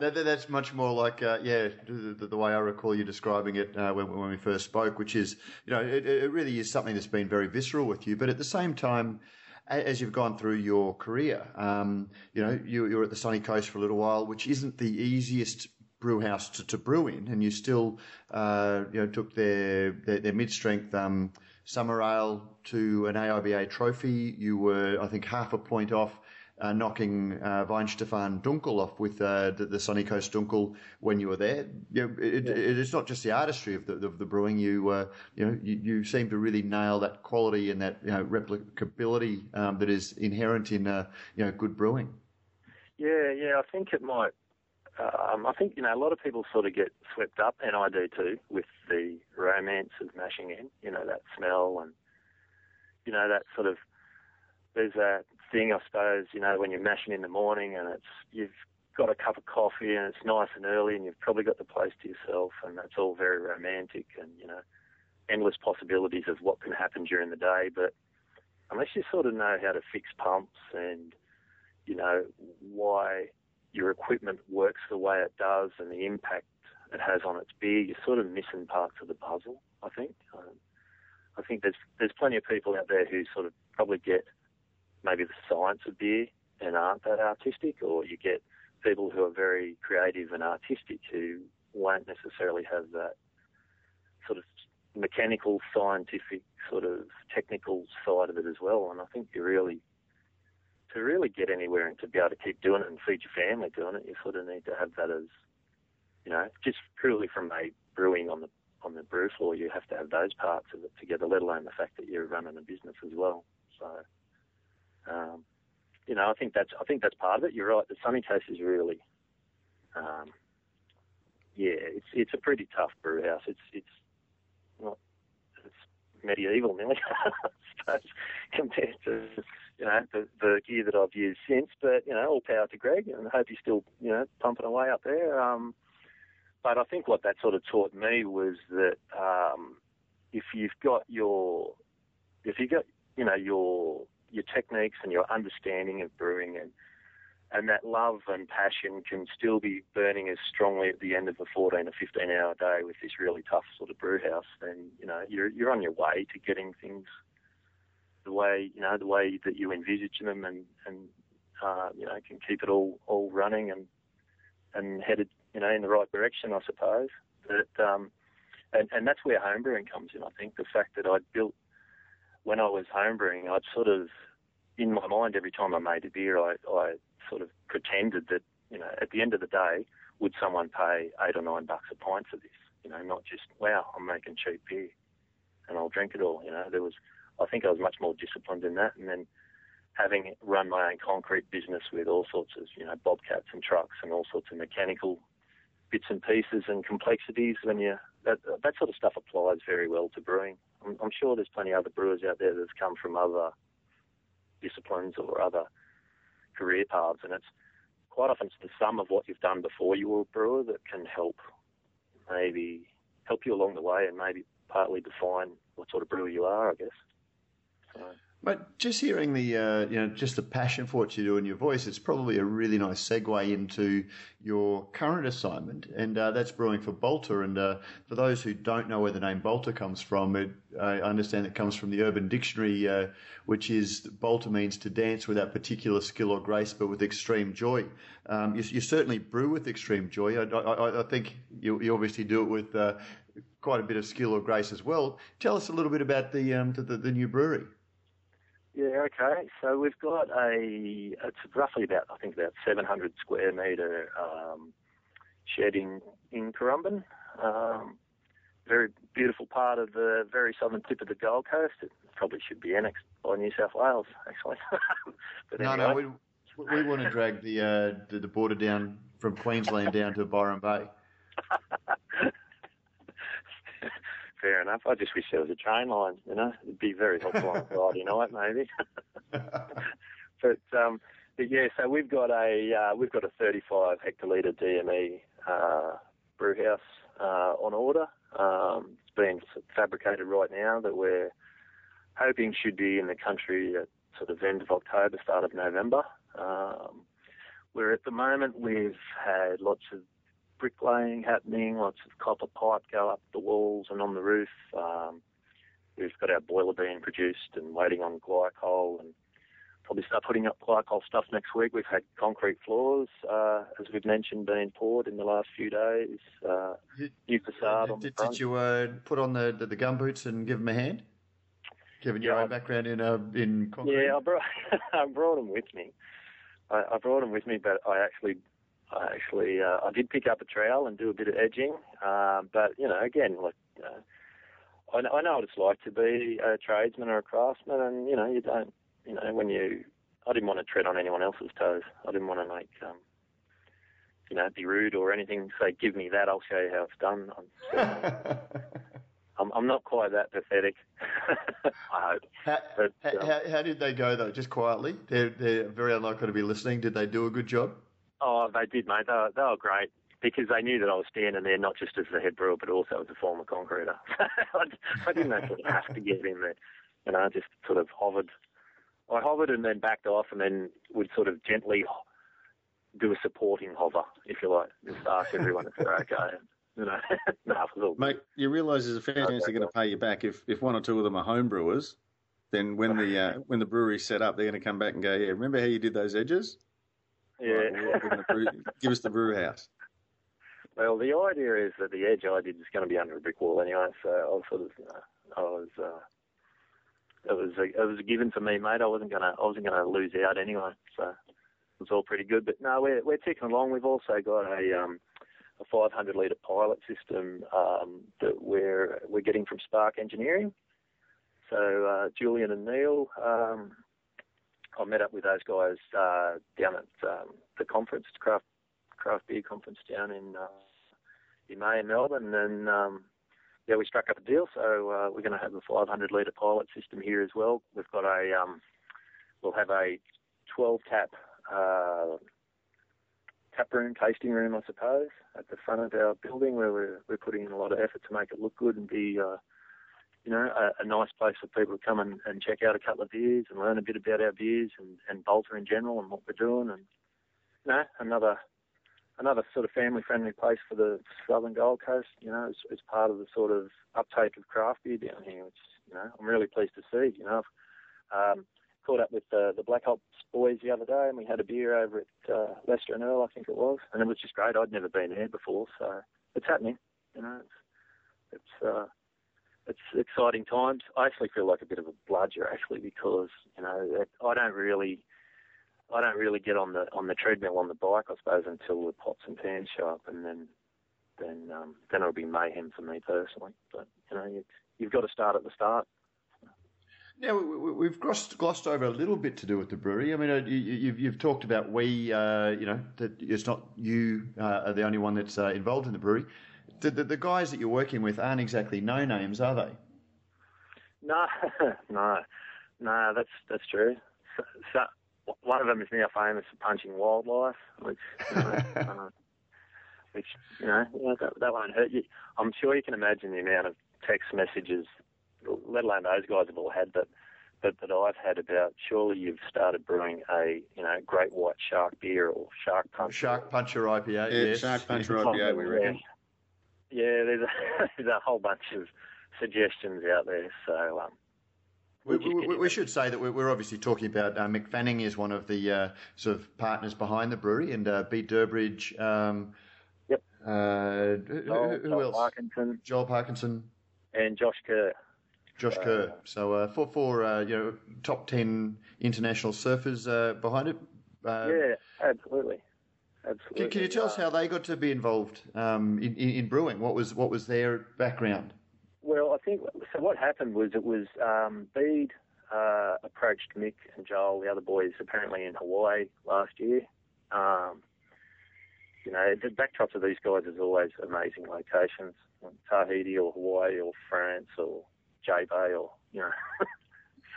that, that's much more like, uh, yeah, the, the, way I recall you describing it uh, when, when we first spoke, which is, you know, it, it really is something that's been very visceral with you. But at the same time, as you've gone through your career. Um, you know, you, you were at the sunny coast for a little while, which isn't the easiest brew house to, to brew in, and you still, uh, you know, took their their, their mid strength um, summer ale to an AIBA trophy. You were, I think, half a point off uh, knocking uh, Weihenstephan Dunkel off with uh, the, the, Sunny Coast Dunkel when you were there. You know, it, yeah. it, it's not just the artistry of the, of the brewing. You uh, you know you, you, seem to really nail that quality and that you know, replicability um, that is inherent in uh, you know good brewing. Yeah, yeah, I think it might. Um, I think you know a lot of people sort of get swept up, and I do too, with the romance of mashing in. You know that smell and you know that sort of there's a thing, I suppose, you know, when you're mashing in the morning and it's you've got a cup of coffee and it's nice and early and you've probably got the place to yourself and that's all very romantic and, you know, endless possibilities of what can happen during the day. But unless you sort of know how to fix pumps and, you know, why your equipment works the way it does and the impact it has on its beer, you're sort of missing parts of the puzzle, I think. Um, I think there's there's plenty of people out there who sort of probably get maybe the science of beer and aren't that artistic, or you get people who are very creative and artistic who won't necessarily have that sort of mechanical, scientific, sort of technical side of it as well. And I think you really, to really get anywhere and to be able to keep doing it and feed your family doing it, you sort of need to have that as, you know, just purely from a brewing on the on the brew floor, you have to have those parts of it together, let alone the fact that you're running a business as well. So um, you know, I think that's I think that's part of it. You're right. The Sunny Coast is really, um, yeah, it's it's a pretty tough brew house. It's it's not it's medieval nearly, compared to you know the, the gear that I've used since. But you know, all power to Greg, and I hope he's still you know pumping away up there. Um, but I think what that sort of taught me was that um, if you've got your if you got you know your your techniques and your understanding of brewing and and that love and passion can still be burning as strongly at the end of a 14 or 15 hour day with this really tough sort of brew house, then you know you're you're on your way to getting things the way you know the way that you envisage them and and uh, you know can keep it all all running and and headed you know in the right direction, I suppose. But um, and and that's where homebrewing comes in. I think the fact that I'd built when I was homebrewing, I'd sort of, in my mind, every time I made a beer, I, I sort of pretended that, you know, at the end of the day, would someone pay eight or nine bucks a pint for this? You know, not just, wow, I'm making cheap beer and I'll drink it all. You know, there was, I think I was much more disciplined in that. And then having run my own concrete business with all sorts of, you know, bobcats and trucks and all sorts of mechanical bits and pieces and complexities, when you, that, that sort of stuff applies very well to brewing. I'm, I'm sure there's plenty of other brewers out there that's come from other disciplines or other career paths, and it's quite often it's the sum of what you've done before you were a brewer that can help maybe help you along the way and maybe partly define what sort of brewer you are, I guess. So. But just hearing the, uh, you know, just the passion for what you do in your voice, it's probably a really nice segue into your current assignment, and uh, that's brewing for Bolter. And uh, for those who don't know where the name Bolter comes from, it, I understand it comes from the Urban Dictionary, uh, which is Bolter means to dance without particular skill or grace, but with extreme joy. Um, you, you, certainly brew with extreme joy. I, I, I think you, you, obviously do it with uh, quite a bit of skill or grace as well. Tell us a little bit about the, um, the, the new brewery. Yeah, okay. So we've got a, it's roughly about, I think about 700 square metre um, shed in, in Currumbin. Um, very beautiful part of the very southern tip of the Gold Coast. It probably should be annexed by New South Wales, actually. but no, anyway. no, we, we want to drag the, uh, the, the border down from Queensland down to Byron Bay. fair enough. I just wish there was a train line. You know, it'd be very helpful on Friday night, maybe. but um, but yeah, so we've got a uh, we've got a 35 hectolitre DME uh, brew house uh, on order. Um, it's being fabricated right now that we're hoping should be in the country at sort of end of October, start of November. Um, where at the moment we've had lots of bricklaying happening, lots of copper pipe go up the walls and on the roof. Um, we've got our boiler being produced and waiting on glycol and probably start putting up glycol stuff next week. We've had concrete floors, uh, as we've mentioned, being poured in the last few days. Uh, did, new facade did, did you uh, put on the, the, the gum boots and give them a hand? Given your yeah, own background in uh, in concrete. Yeah, I brought I brought them with me. I, I brought them with me, but I actually I actually uh, I did pick up a trowel and do a bit of edging, uh, but you know, again, like uh, I, know, I know what it's like to be a tradesman or a craftsman, and you know, you don't, you know, when you, I didn't want to tread on anyone else's toes. I didn't want to make, um, you know, be rude or anything. Say, give me that, I'll show you how it's done. I'm, I'm, I'm not quite that pathetic. I hope. How, but, um, how, how did they go though? Just quietly, they're they're very unlikely to be listening. Did they do a good job? Oh, they did, mate. They were, they were great because they knew that I was standing there not just as the head brewer, but also as a former concreter. I didn't actually have to get in there. You know, I just sort of hovered. I hovered and then backed off and then would sort of gently do a supporting hover, if you like, just ask everyone if they're okay. You know, no, Mate, you realise there's a fair chance they're going to pay you back if, if one or two of them are home brewers. Then when the uh, when the brewery's set up, they're going to come back and go, yeah, remember how you did those edges? Yeah. Right, brew, give us the brew house. Well, the idea is that the edge I did is going to be under a brick wall anyway, so I was sort of, uh, I was, uh, it was, a, it was a given for me, mate. I wasn't gonna, I wasn't gonna lose out anyway, so it was all pretty good. But no, we're we're ticking along. We've also got a um, a 500 litre pilot system um, that we're we're getting from Spark Engineering. So uh, Julian and Neil um, I met up with those guys uh, down at um, the conference, craft craft beer conference down in uh, in May in Melbourne, and um, yeah, we struck up a deal. So uh, we're going to have a 500 litre pilot system here as well. We've got a um, we'll have a 12 tap uh, tap room, tasting room, I suppose, at the front of our building where we're we're putting in a lot of effort to make it look good and be uh, you know, a, a nice place for people to come and, and check out a couple of beers and learn a bit about our beers and, and Bolter in general and what we're doing and you know, another another sort of family friendly place for the southern Gold Coast, you know, it's, as part of the sort of uptake of craft beer down here, which, you know, I'm really pleased to see, you know. I've um, caught up with the, the Black Hops boys the other day and we had a beer over at uh, Lester and Earl, I think it was, and it was just great. I'd never been there before, so it's happening, you know. It's, it's uh, it's exciting times. I actually feel like a bit of a bludger actually because you know I don't really I don't really get on the on the treadmill on the bike I suppose until the pots and pans show up and then then um, then it'll be mayhem for me personally. But you know you, you've got to start at the start. Now we've glossed, glossed over a little bit to do with the brewery. I mean, uh, you, have talked about we, uh, you know, that it's not you uh, are the only one that's uh, involved in the brewery the, the, the guys that you're working with aren't exactly no names, are they? No, no, no. That's that's true. so, so, one of them is now famous for punching wildlife, which you know, uh, which you know, that, that won't hurt you. I'm sure you can imagine the amount of text messages, let alone those guys have all had, but but that I've had about surely you've started brewing a you know great white shark beer or shark puncher. Shark puncher IPA. Yeah, yes. Shark Puncher IPA, we reckon. Yeah, there's a, there's a whole bunch of suggestions out there. So um, We, we, we, you we that. should say that we're, we're obviously talking about uh, Mick Fanning is one of the uh, sort of partners behind the brewery, and uh, Bede Durbridge. Um, Yep. Uh, who, who- Joel, who Joel else? Parkinson Joel Parkinson, and Josh Kerr. Josh Uh, Kerr. So uh, for for uh, you know top ten international surfers uh, behind it. Uh, yeah, absolutely, absolutely. Can, you tell us Uh, how they got to be involved um, in, in, in brewing? What was what was their background? Well, I think so. What happened was it was um, Bede uh, approached Mick and Joel, the other boys, apparently in Hawaii last year. Um, you know, the backdrops of these guys is always amazing locations, like Tahiti or Hawaii or France or J Bay or you know.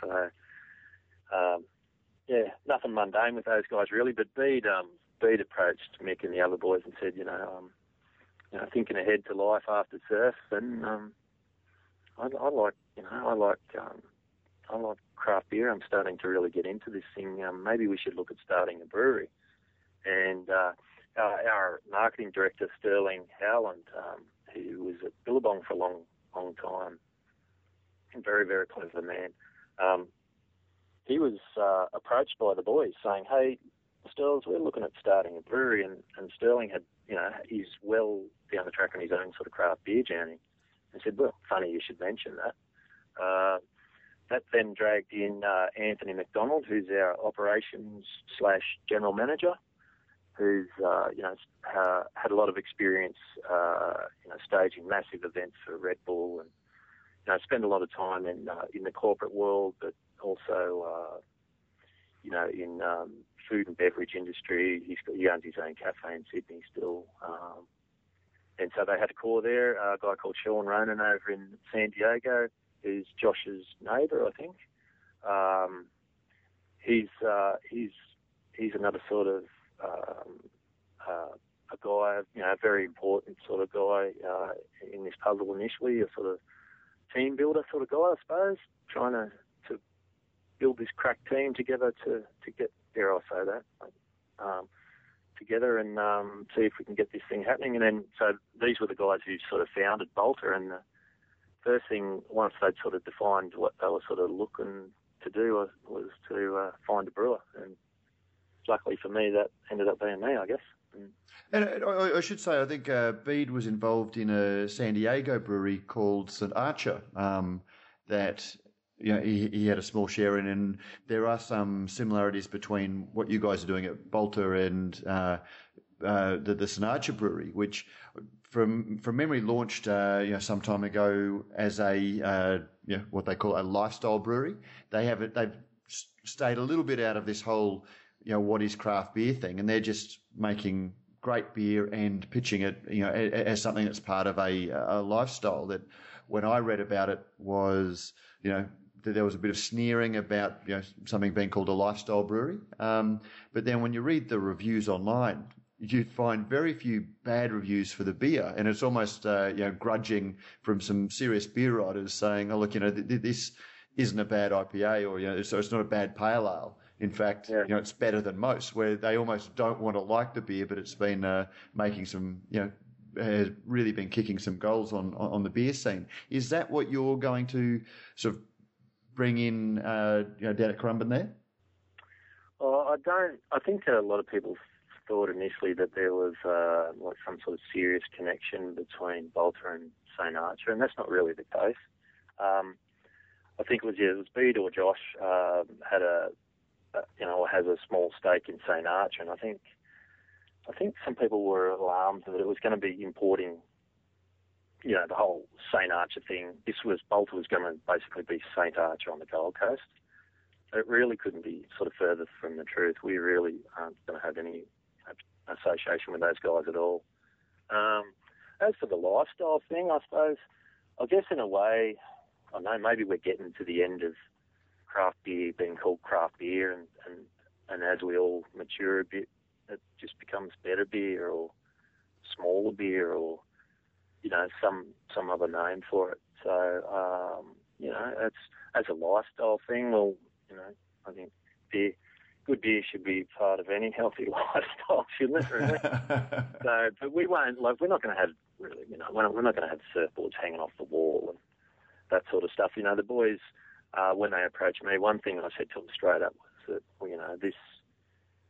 so, um, yeah, nothing mundane with those guys really. But Bede, um, Bede approached Mick and the other boys and said, you know, um, you know, thinking ahead to life after surf, and um, I, I like, you know, I like, um, I like craft beer. I'm starting to really get into this thing. Um, maybe we should look at starting a brewery. And uh, our, our marketing director Sterling Howland, um, who was at Billabong for a long, long time, very, very clever man. Um, he was uh, approached by the boys saying, "Hey, We're looking at starting a brewery," and, and Sterling had, you know, he's well down the track on his own sort of craft beer journey. I said, well, funny you should mention that. Uh, that then dragged in uh, Anthony McDonald, who's our operations slash general manager, who's uh, you know uh, had a lot of experience, uh, you know, staging massive events for Red Bull, and you know, spend a lot of time in uh, in the corporate world, but also uh, you know in um, food and beverage industry. He's got, he owns his own cafe in Sydney still. Um, and so they had a call there, a guy called Sean Ronan over in San Diego, who's Josh's neighbour, I think. Um, he's uh, he's he's another sort of um, uh, a guy, you know, a very important sort of guy uh, in this puzzle initially, a sort of team builder sort of guy, I suppose, trying to, to build this crack team together to, to get, dare I say that, um, together and um, see if we can get this thing happening. And then, so these were the guys who sort of founded Bolter. And the first thing, once they'd sort of defined what they were sort of looking to do, was, was to uh, find a brewer. And luckily for me, that ended up being me, I guess. And, And I, I should say, I think uh, Bede was involved in a San Diego brewery called St Archer um, that you know, he, he had a small share in, and there are some similarities between what you guys are doing at Bolter and uh, uh, the, the Archer brewery, which from from memory launched uh, you know some time ago as a uh, you know, what they call a lifestyle brewery. They have it. They've stayed a little bit out of this whole you know what is craft beer thing, and they're just making great beer and pitching it you know as something that's part of a, a lifestyle. That when I read about it was you know there was a bit of sneering about you know something being called a lifestyle brewery, um, but then when you read the reviews online. You find very few bad reviews for the beer, and it's almost uh, you know grudging from some serious beer writers saying, "Oh, look, you know, th- th- this isn't a bad IPA, or you know, so it's not a bad pale ale. In fact, Yeah. you know, it's better than most. Where they almost don't want to like the beer, but it's been uh, making some, you know, has really been kicking some goals on on on the beer scene. Is that what you're going to sort of bring in, uh, you know, down at Currumbin there? Well, I don't. I think that a lot of people thought initially that there was uh, like some sort of serious connection between Bolter and St Archer, and that's not really the case. Um, I think it was was Bede or Josh um, had a, a you know has a small stake in St Archer, and I think I think some people were alarmed that it was going to be importing. You know the whole St Archer thing. This was Bolter was going to basically be St Archer on the Gold Coast it really couldn't be sort of further from the truth. We really aren't going to have any association with those guys at all. Um, as for the lifestyle thing, I suppose, I guess in a way, I know maybe we're getting to the end of craft beer being called craft beer, and, and and as we all mature a bit, it just becomes better beer or smaller beer or you know some some other name for it. So um, you know, it's as a lifestyle thing. Well, you know, I think beer, good beer should be part of any healthy lifestyle, shouldn't it? Really? so, but we won't. Like, we're not going to have really. You know, we're not, we're not going to have surfboards hanging off the wall and that sort of stuff. You know, the boys uh, when they approached me, one thing I said to them straight up was that well, you know this.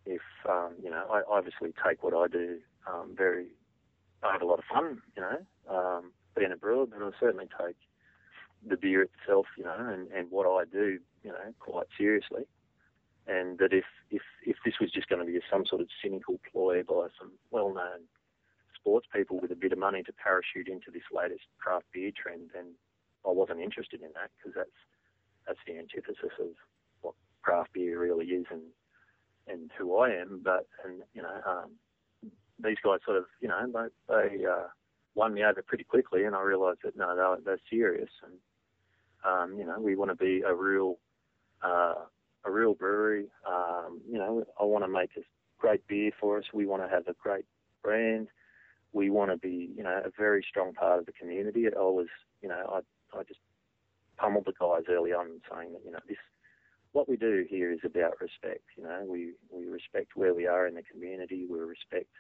If um, you know, I obviously take what I do um, very. I have a lot of fun, you know, um, being a brewer, but I certainly take the beer itself, you know, and, and what I do, you know, quite seriously. And that if, if, if this was just going to be some sort of cynical ploy by some well-known sports people with a bit of money to parachute into this latest craft beer trend, then I wasn't interested in that because that's that's the antithesis of what craft beer really is and and who I am. But and you know, um, these guys sort of you know they they uh, won me over pretty quickly, and I realised that no, they're, they're serious and um, you know, we want to be a real, uh, a real brewery. Um, you know, I want to make a great beer for us. We want to have a great brand. We want to be, you know, a very strong part of the community. I was, you know, I, I just pummeled the guys early on saying that, you know, this, what we do here is about respect. You know, we, we respect where we are in the community. We respect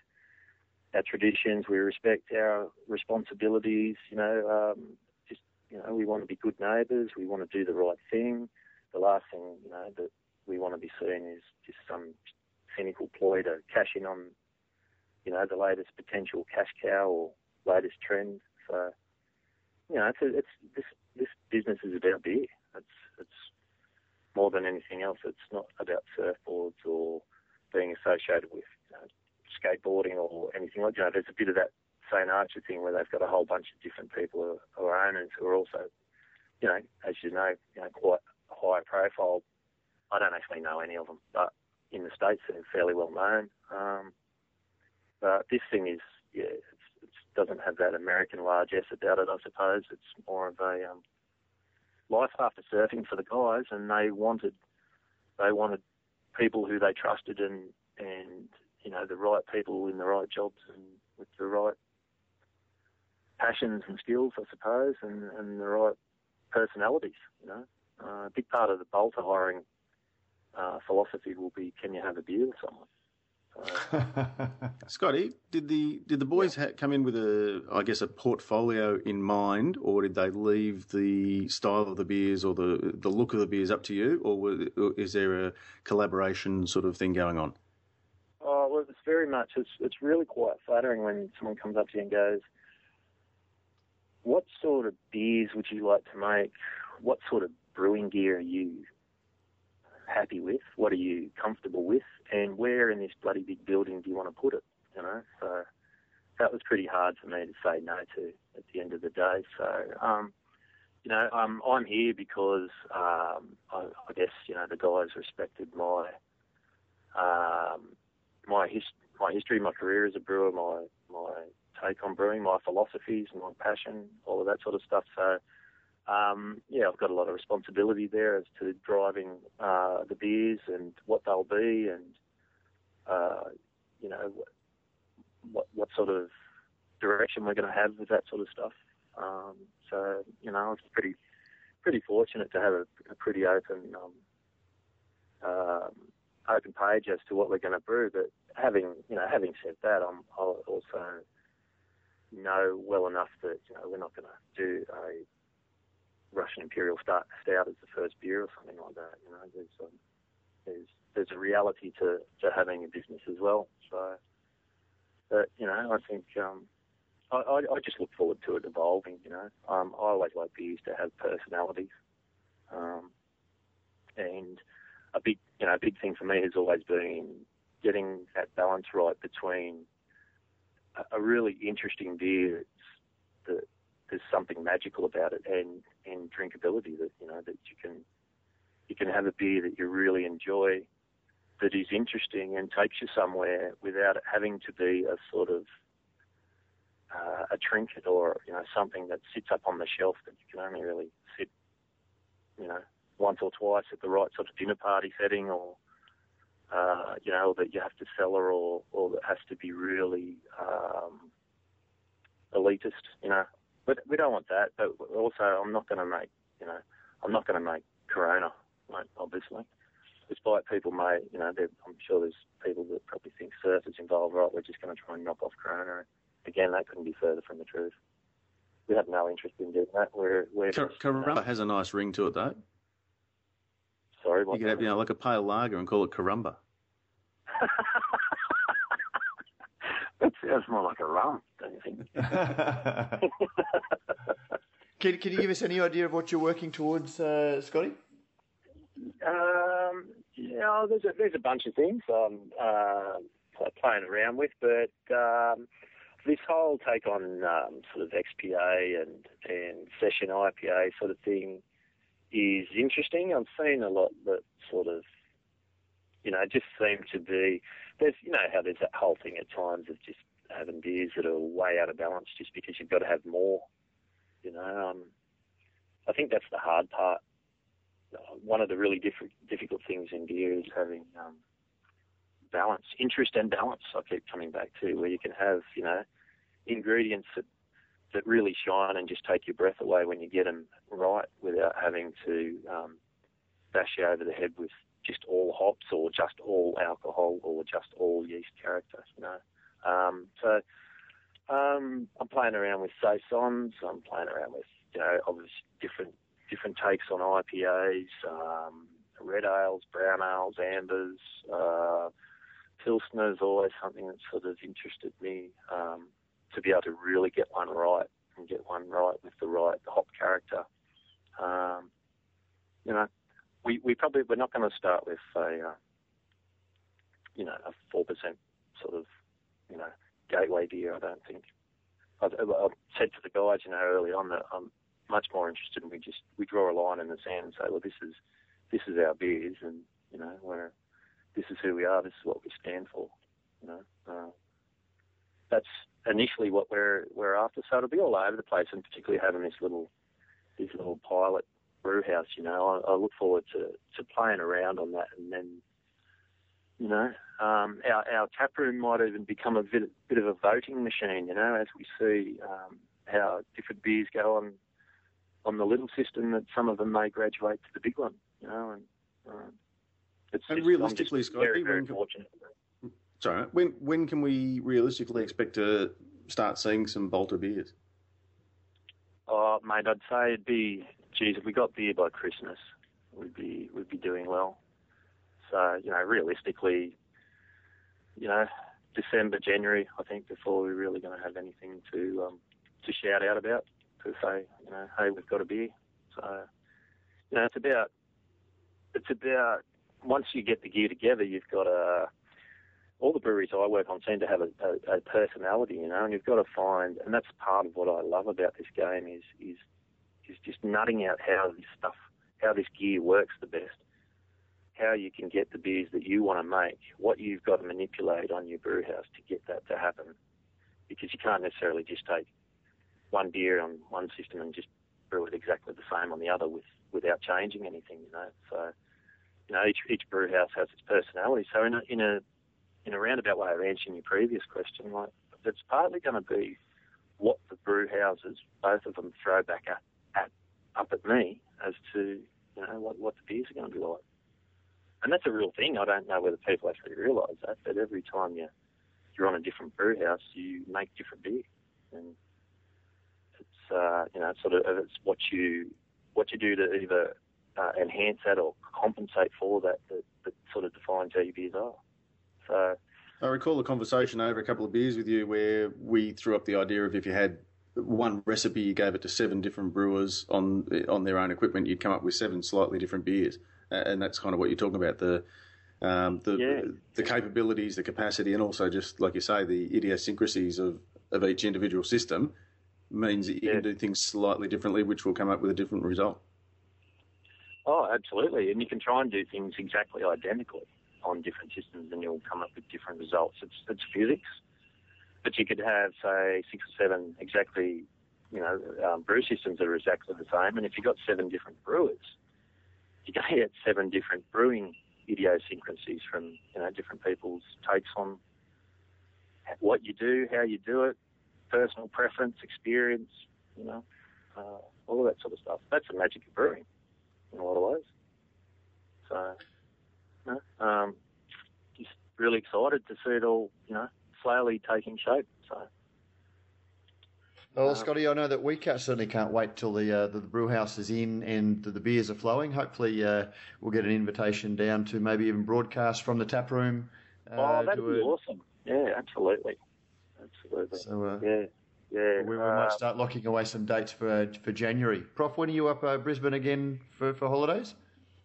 our traditions. We respect our responsibilities. You know, um, just you know, we want to be good neighbours. We want to do the right thing. The last thing, you know, that we want to be seen is just some cynical ploy to cash in on, you know, the latest potential cash cow or latest trend. So, you know, it's a, it's this this business is about beer. It's it's more than anything else. It's not about surfboards or being associated with skateboarding or anything like. You know, there's a bit of that St Archer thing where they've got a whole bunch of different people who are owners who are also, you know, as you know, you know, quite high profile. I don't actually know any of them, but in the states they're fairly well known. Um, but this thing is, yeah, it doesn't have that American largesse about it. I suppose it's more of a um, life after surfing for the guys, and they wanted they wanted people who they trusted and and you know the right people in the right jobs and with the right passions and skills, I suppose, and, and the right personalities. You know, uh, a big part of the bolter hiring uh, philosophy will be: can you have a beer with someone? Scotty, did the did the boys yeah. ha- come in with a I guess a portfolio in mind, or did they leave the style of the beers or the the look of the beers up to you, or, were, or is there a collaboration sort of thing going on? Oh, well, it's very much. It's it's really quite flattering when someone comes up to you and goes, what sort of beers would you like to make? What sort of brewing gear are you happy with? What are you comfortable with? And where in this bloody big building do you want to put it? You know, so that was pretty hard for me to say no to at the end of the day. So, um, you know, um, I'm here because um, I, I, guess you know the guys respected my um, my his, my history, my career as a brewer, my my take on brewing, my philosophies, my passion, all of that sort of stuff. So, um, yeah, I've got a lot of responsibility there as to driving uh, the beers and what they'll be, and uh, you know what what sort of direction we're going to have with that sort of stuff. Um, so, you know, I was pretty pretty fortunate to have a, a pretty open um, um, open page as to what we're going to brew. But having you know having said that, I'm I'll also know well enough that you know we're not going to do a Russian Imperial Stout, as the first beer or something like that. You know, there's there's there's a reality to, to having a business as well. So, but you know, I think um, I, I, just look forward to it evolving. You know, um, I always like beers to have personalities, um, and a big you know a big thing for me has always been getting that balance right between a really interesting beer that there's something magical about it and and drinkability that you know that you can you can have a beer that you really enjoy that is interesting and takes you somewhere without it having to be a sort of uh, a trinket or you know something that sits up on the shelf that you can only really sit you know once or twice at the right sort of dinner party setting, or uh, you know, that you have to sell her, or or that has to be really um, elitist, you know. But we don't want that. But also, I'm not going to make, you know, I'm not going to make Corona, like, obviously. Despite people may, you know, I'm sure there's people that probably think surf is involved. Right, we're just going to try and knock off Corona. Again, that couldn't be further from the truth. We have no interest in doing that. We're, we're Corumba has a nice ring to it, though. Sorry, you could have, you know, like a pale lager and call it Corumba. that sounds more like a rum, don't you think? can, can you give us any idea of what you're working towards, uh, Scotty? Um, yeah, there's a, there's a bunch of things I'm uh, playing around with, but um, this whole take on um, sort of XPA and, and session IPA sort of thing is interesting. I'm seeing a lot that sort of, you know, just seem to be, there's, you know, how there's that whole thing at times of just having beers that are way out of balance just because you've got to have more, you know. Um, I think that's the hard part. One of the really diff- difficult things in beer is having um, balance, interest and balance. I keep coming back to where you can have, you know, ingredients that that really shine and just take your breath away when you get them right, without having to um, bash you over the head with just all hops or just all alcohol or just all yeast character. You know, um, so um, I'm playing around with saisons. I'm playing around with you know obviously different different takes on IPAs, um, red ales, brown ales, ambers. Uh, Pilsner is always something that sort of interested me um, to be able to really get one right and get one right with the right hop character. Um, you know, we, we probably we're not going to start with a uh, you know a four percent sort of you know gateway beer. I don't think. I've, I've said to the guys, you know, early on that I'm much more interested in we just we draw a line in the sand and say, well, this is this is our beers, and you know, we're this is who we are, this is what we stand for. You know, uh, that's initially what we're we're after. So it'll be all over the place, and particularly having this little this little pilot brew house. You know, I, I look forward to to playing around on that, and then you know, um, our our tap room might even become a bit bit of a voting machine. You know, as we see um, how different beers go on on the little system, that some of them may graduate to the big one. You know, and um, it's and just, realistically, Scott, very, very fortunate. Sorry, when when can we realistically expect to start seeing some Balter beers? Oh, mate, I'd say it'd be, geez, if we got beer by Christmas, we'd be we'd be doing well. So you know, realistically, you know, December, January, I think, before we're really going to have anything to um, to shout out about to say, you know, hey, we've got a beer. So, you know, it's about it's about once you get the gear together, you've got a all the breweries I work on seem to have a, a, a, personality, you know, and you've got to find, and that's part of what I love about this game is is is just nutting out how this stuff, how this gear works the best, how you can get the beers that you want to make, what you've got to manipulate on your brew house to get that to happen, because you can't necessarily just take one beer on one system and just brew it exactly the same on the other with without changing anything, you know. So, you know, each each brew house has its personality. So in a in a in a roundabout way of answering your previous question, like it's partly going to be what the brew houses, both of them, throw back at, at up at me as to you know what, what the beers are going to be like. And that's a real thing. I don't know whether people actually realise that, but every time you you're on a different brew house, you make different beer, and it's uh, you know sort of it's what you what you do to either uh, enhance that or compensate for that, that that sort of defines how your beers are. So I recall a conversation over a couple of beers with you where we threw up the idea of if you had one recipe, you gave it to seven different brewers on on their own equipment, you'd come up with seven slightly different beers, and that's kind of what you're talking about the. Um, the yeah. the capabilities, the capacity, and also just like you say, the idiosyncrasies of, of each individual system means that you yeah. can do things slightly differently, which will come up with a different result. Oh, absolutely, and you can try and do things exactly identically on different systems and you'll come up with different results. It's, it's physics. But you could have, say, six or seven exactly, you know, um, brew systems that are exactly the same. And if you've got seven different brewers, you're going to get seven different brewing idiosyncrasies from you know different people's takes on what you do, how you do it, personal preference, experience, you know, uh, all of that sort of stuff. That's the magic of brewing in a lot of ways. So, you know, um, just really excited to see it all, you know, slowly taking shape. So. Well, Scotty, I know that we certainly can't wait till the uh, the, brew house is in and the, the beers are flowing. Hopefully, uh, we'll get an invitation down to maybe even broadcast from the tap room. Uh, oh, that'd be a... awesome! Yeah, absolutely, absolutely. So, uh, yeah, yeah. We, we might uh, start locking away some dates for for January. Prof, when are you up uh, Brisbane again for for holidays?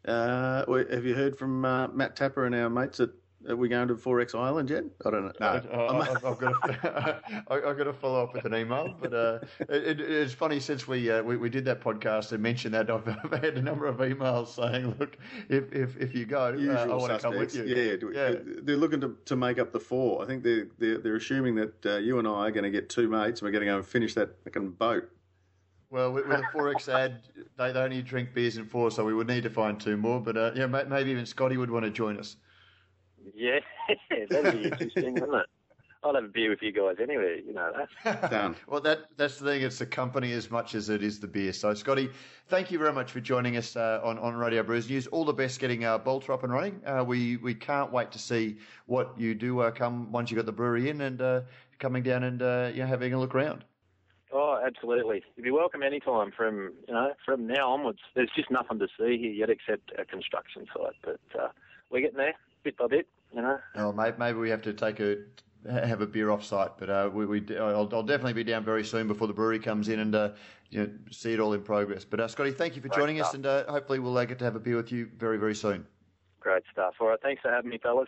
Have you heard from Matt Tapper and our mates at are we going to XXXX Island yet? I don't know. No, I, have got to, I've got to follow up with an email. But uh, it, it's funny since we, uh, we, we did that podcast and mentioned that I've, I've, had a number of emails saying, "Look, if if, if you go, uh, I want to come with you." Yeah, yeah, they're looking to, to make up the four. I think they're they're, they're assuming that uh, you and I are going to get two mates and we're going to go and finish that fucking boat. Well, with, with a XXXX ad, they, they only drink beers in four, so we would need to find two more. But uh, yeah, maybe even Scotty would want to join us. Yeah, that'd be interesting, wouldn't it? I'll have a beer with you guys anyway. You know that. Done. well, that that's the thing. It's the company as much as it is the beer. So, Scotty, thank you very much for joining us uh, on on Radio Brews News. All the best getting uh, Balter up and running. Uh, we we can't wait to see what you do uh, come once you got the brewery in and uh, coming down and uh, you know having a look around. Oh, absolutely. You'd be welcome anytime from you know from now onwards. There's just nothing to see here yet except a construction site, but uh, we're getting there bit by bit. You know. Oh, maybe, maybe we have to take a have a beer off site, but uh, we, we I'll, I'll, definitely be down very soon before the brewery comes in and uh, you know, see it all in progress. But uh, Scotty, thank you for Great joining stuff. us, and uh, hopefully we'll uh, get to have a beer with you very very soon. Great stuff. All right, thanks for having me, fellas.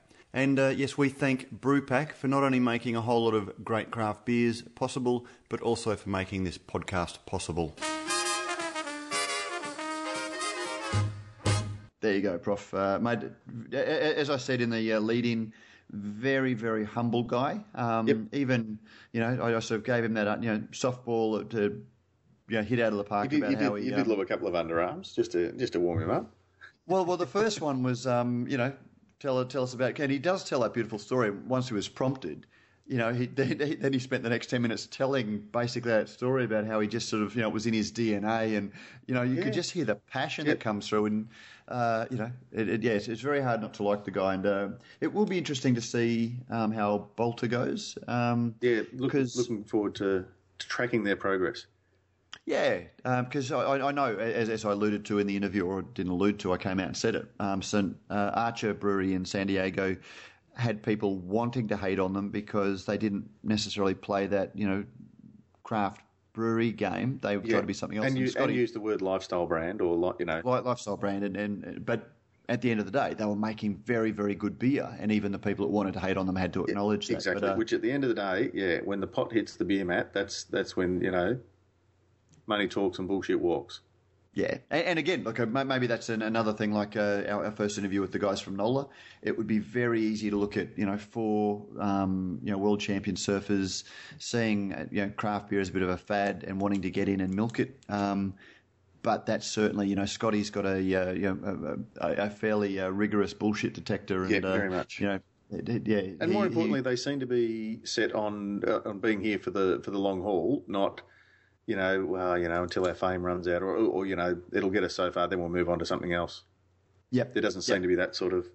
And uh, yes, we thank Brewpack for not only making a whole lot of great craft beers possible, but also for making this podcast possible. There you go, Prof. Uh, mate, as I said in the uh, lead-in, very, very humble guy. Um, yep. Even, you know, I sort of gave him that, uh, you know, softball to, you know, hit out of the park. You did, about you how did, he, you did um, love a couple of underarms just to just to warm him up. Well, well, the first one was, um, you know, tell tell us about. And he does tell that beautiful story once he was prompted you know, he, then he spent the next 10 minutes telling basically that story about how he just sort of, you know, it was in his DNA and, you know, you yeah. could just hear the passion yeah. that comes through and, uh, you know, it, it, yeah, it's, it's, very hard not to like the guy and uh, it will be interesting to see um, how Balter goes. Um, yeah, look, looking forward to, to, tracking their progress. Yeah, because um, I, I, know, as, as, I alluded to in the interview, or didn't allude to, I came out and said it. Um, St. Uh, Archer Brewery in San Diego had people wanting to hate on them because they didn't necessarily play that, you know, craft brewery game. They yeah. tried to be something else. And, you, and use the word lifestyle brand or, you know. Lifestyle brand. And, and But at the end of the day, they were making very, very good beer. And even the people that wanted to hate on them had to acknowledge yeah, exactly. that. Exactly. Uh, Which at the end of the day, yeah, when the pot hits the beer mat, that's, that's when, you know, money talks and bullshit walks. Yeah, and, and, again, look, uh, maybe that's an, another thing. Like uh, our, our, first interview with the guys from NOLA, it would be very easy to look at, you know, four, um, you know, world champion surfers seeing, uh, you know, craft beer as a bit of a fad and wanting to get in and milk it. Um, but that's certainly, you know, Scotty's got a, uh, you know, a, a fairly uh, rigorous bullshit detector. And, yeah, very much. You know, yeah, and more importantly, he, they seem to be set on on being here for the for the long haul, not you know, well, you know, until our fame runs out, or, or you know, it'll get us so far, then we'll move on to something else. Yep. There doesn't seem yep. to be that sort of,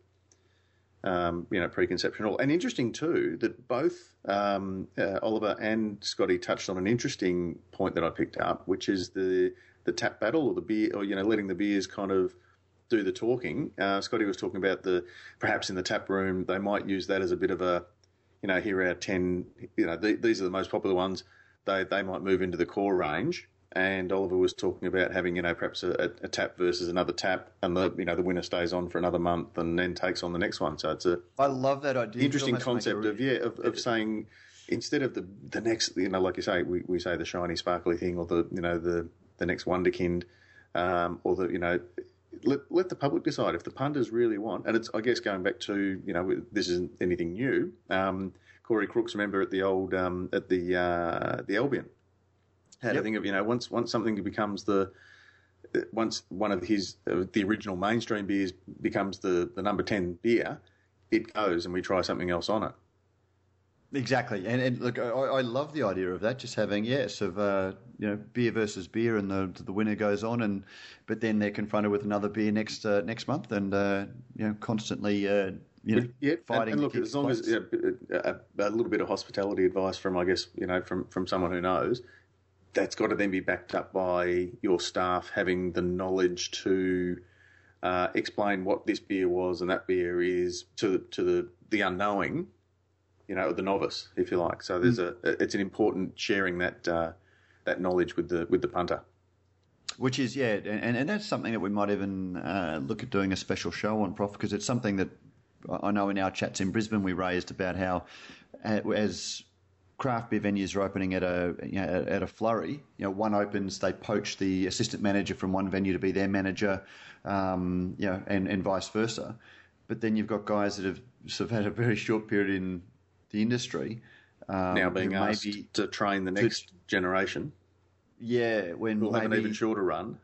um, you know, preconception at all. And interesting too that both um, uh, Oliver and Scotty touched on an interesting point that I picked up, which is the the tap battle or the beer, or you know, letting the beers kind of do the talking. Uh, Scotty was talking about the perhaps in the tap room they might use that as a bit of a, you know, here are our ten, you know, the, these are the most popular ones they they might move into the core range, and Oliver was talking about having, you know, perhaps a, a, tap versus another tap, and the you know the winner stays on for another month and then takes on the next one. So it's a I love that idea. Interesting concept of yeah of, of saying instead of the the next you know like you say we, we say the shiny sparkly thing or the you know the the next wonderkind um, or the you know let, let the public decide if the punters really want and it's I guess going back to you know this isn't anything new um, Corey Crooks remember at the old um, at the uh, the Albion had yep. a thing of you know once once something becomes the once one of his uh, the original mainstream beers becomes the the number ten beer, it goes and we try something else on it. Exactly, and, and look, I, I, love the idea of that. Just having yes, of uh, you know, beer versus beer, and the the winner goes on, and but then they're confronted with another beer next uh, next month, and uh, you know, constantly uh, you know, yeah, fighting. And, and look, as long as a, a, little bit of hospitality advice from, I guess, you know, from from someone who knows, that's got to then be backed up by your staff having the knowledge to uh, explain what this beer was and that beer is to to the the unknowing, you know, the novice, if you like. So there's mm. a it's an important sharing that uh, that knowledge with the with the punter. Which is yeah, and, and that's something that we might even uh, look at doing a special show on, Prof, because it's something that I know in our chats in Brisbane we raised about how uh, as craft beer venues are opening at a you know, at a flurry. You know, one opens, they poach the assistant manager from one venue to be their manager, um, you know, and, and vice versa. But then you've got guys that have sort of had a very short period in the industry. Um, now being asked to train the next to, generation. Yeah, when we'll maybe, have an even shorter run.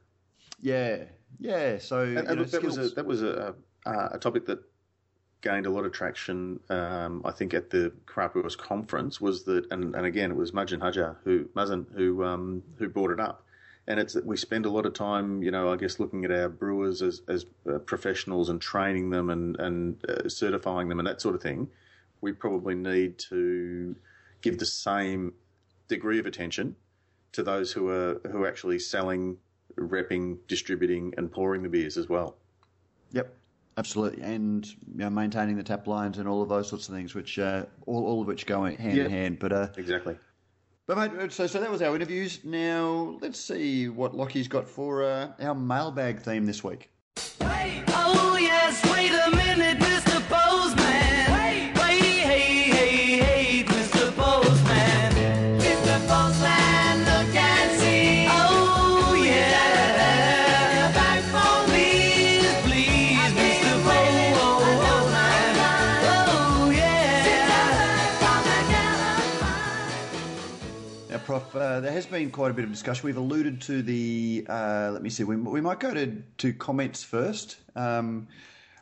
Yeah, yeah. So and, and know, that was a that was a, a, a topic that gained a lot of traction, um, I think, at the Craft Conference was that, and, and again, it was Mazen Hajjar who Mazen who um, who brought it up, and it's that we spend a lot of time, you know, I guess, looking at our brewers as as uh, professionals and training them and and uh, certifying them and that sort of thing. We probably need to give the same degree of attention to those who are who are actually selling, repping, distributing, and pouring the beers as well. Yep. Absolutely, and you know, maintaining the tap lines and all of those sorts of things, which uh, all, all of which go hand yeah, in hand. But uh, exactly. But mate, so so that was our interviews. Now let's see what Lockie's got for uh, our mailbag theme this week. Hey, there has been quite a bit of discussion. We've alluded to the, uh, let me see, we, we might go to, to comments first. Um,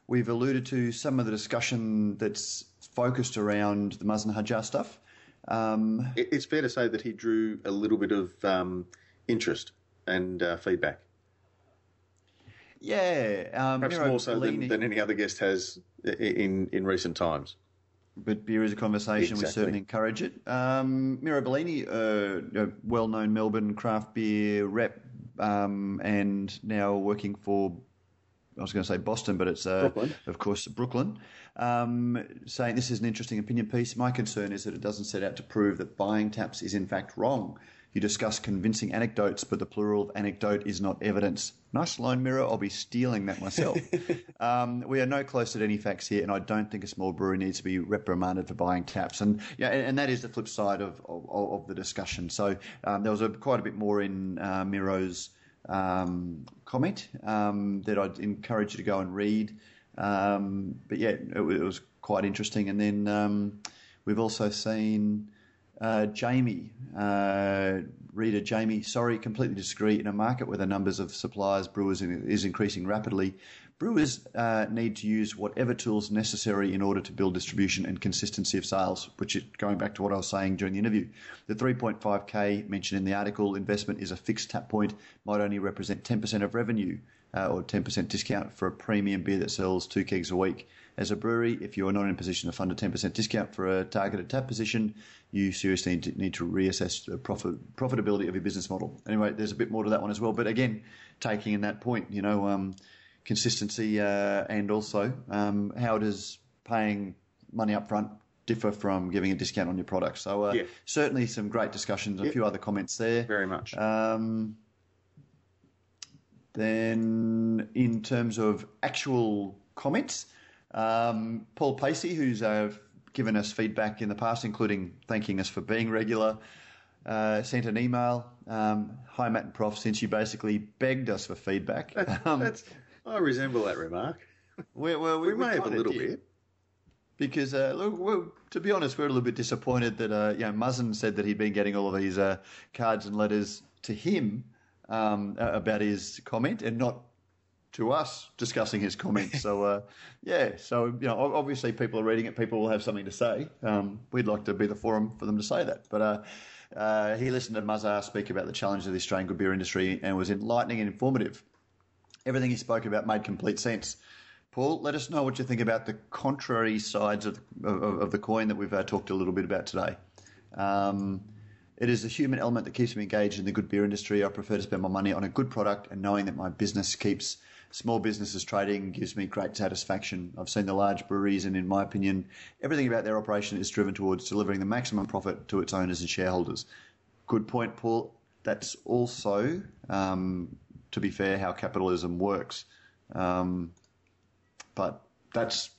we've alluded to some of the discussion that's focused around the Mazen Hajjar stuff. Um, it's fair to say that he drew a little bit of um, interest and uh, feedback. Yeah, um, perhaps Miro more so than, than, any other guest has in in recent times but beer is a conversation. Exactly. We certainly encourage it. Um, Miro Bellini, uh, a well-known Melbourne craft beer rep, um, and now working for. I was going to say Boston, but it's uh, of course Brooklyn. Um, saying this is an interesting opinion piece. My concern is that it doesn't set out to prove that buying taps is in fact wrong. You discuss convincing anecdotes, but the plural of anecdote is not evidence. Nice line Miro. I'll be stealing that myself. um, we are no closer to any facts here, and I don't think a small brewery needs to be reprimanded for buying taps. And yeah, and, and that is the flip side of of, of the discussion. So um, there was a, quite a bit more in uh, Miro's um, comment um, that I'd encourage you to go and read. Um, but yeah, it, it, was quite interesting. And then um, we've also seen. Uh, Jamie, uh, reader Jamie, sorry, completely disagree. In a market where the numbers of suppliers, brewers is increasing rapidly, brewers uh, need to use whatever tools necessary in order to build distribution and consistency of sales. Which, is, going back to what I was saying during the interview, the 3.5k mentioned in the article investment is a fixed tap point, might only represent 10% of revenue. Uh, or 10% discount for a premium beer that sells two kegs a week. As a brewery, if you are not in a position to fund a 10% discount for a targeted tap position, you seriously need to, need to reassess the profit, profitability of your business model. Anyway, there's a bit more to that one as well. But again, taking in that point, you know, um, consistency uh, and also um, how does paying money up front differ from giving a discount on your product. So uh, Yeah. certainly some great discussions. A Yep. few other comments there. Very much. Um, then, in terms of actual comments, um, Paul Pacey, who's uh, given us feedback in the past, including thanking us for being regular, uh, sent an email. Um, Hi, Matt and Prof, since you basically begged us for feedback. Um, That's, I resemble that remark. we, well, we, We may have a little did. bit. Because, uh, look, well, to be honest, we're a little bit disappointed that, uh, you know, Mazen said that he'd been getting all of these uh, cards and letters to him um, about his comment and not to us discussing his comments. so, uh, yeah, so, you know, obviously people are reading it, people will have something to say. Um, we'd like to be the forum for them to say that. But uh, uh, he listened to Muzzar speak about the challenges of the Australian good beer industry and was enlightening and informative. Everything he spoke about made complete sense. Paul, let us know what you think about the contrary sides of, of, of the coin that we've uh, talked a little bit about today. Um, it is the human element that keeps me engaged in the good beer industry. I prefer to spend my money on a good product and knowing that my business keeps small businesses trading gives me great satisfaction. I've seen the large breweries, and in my opinion, everything about their operation is driven towards delivering the maximum profit to its owners and shareholders. Good point, Paul. That's also, um, to be fair, how capitalism works. Um, but that's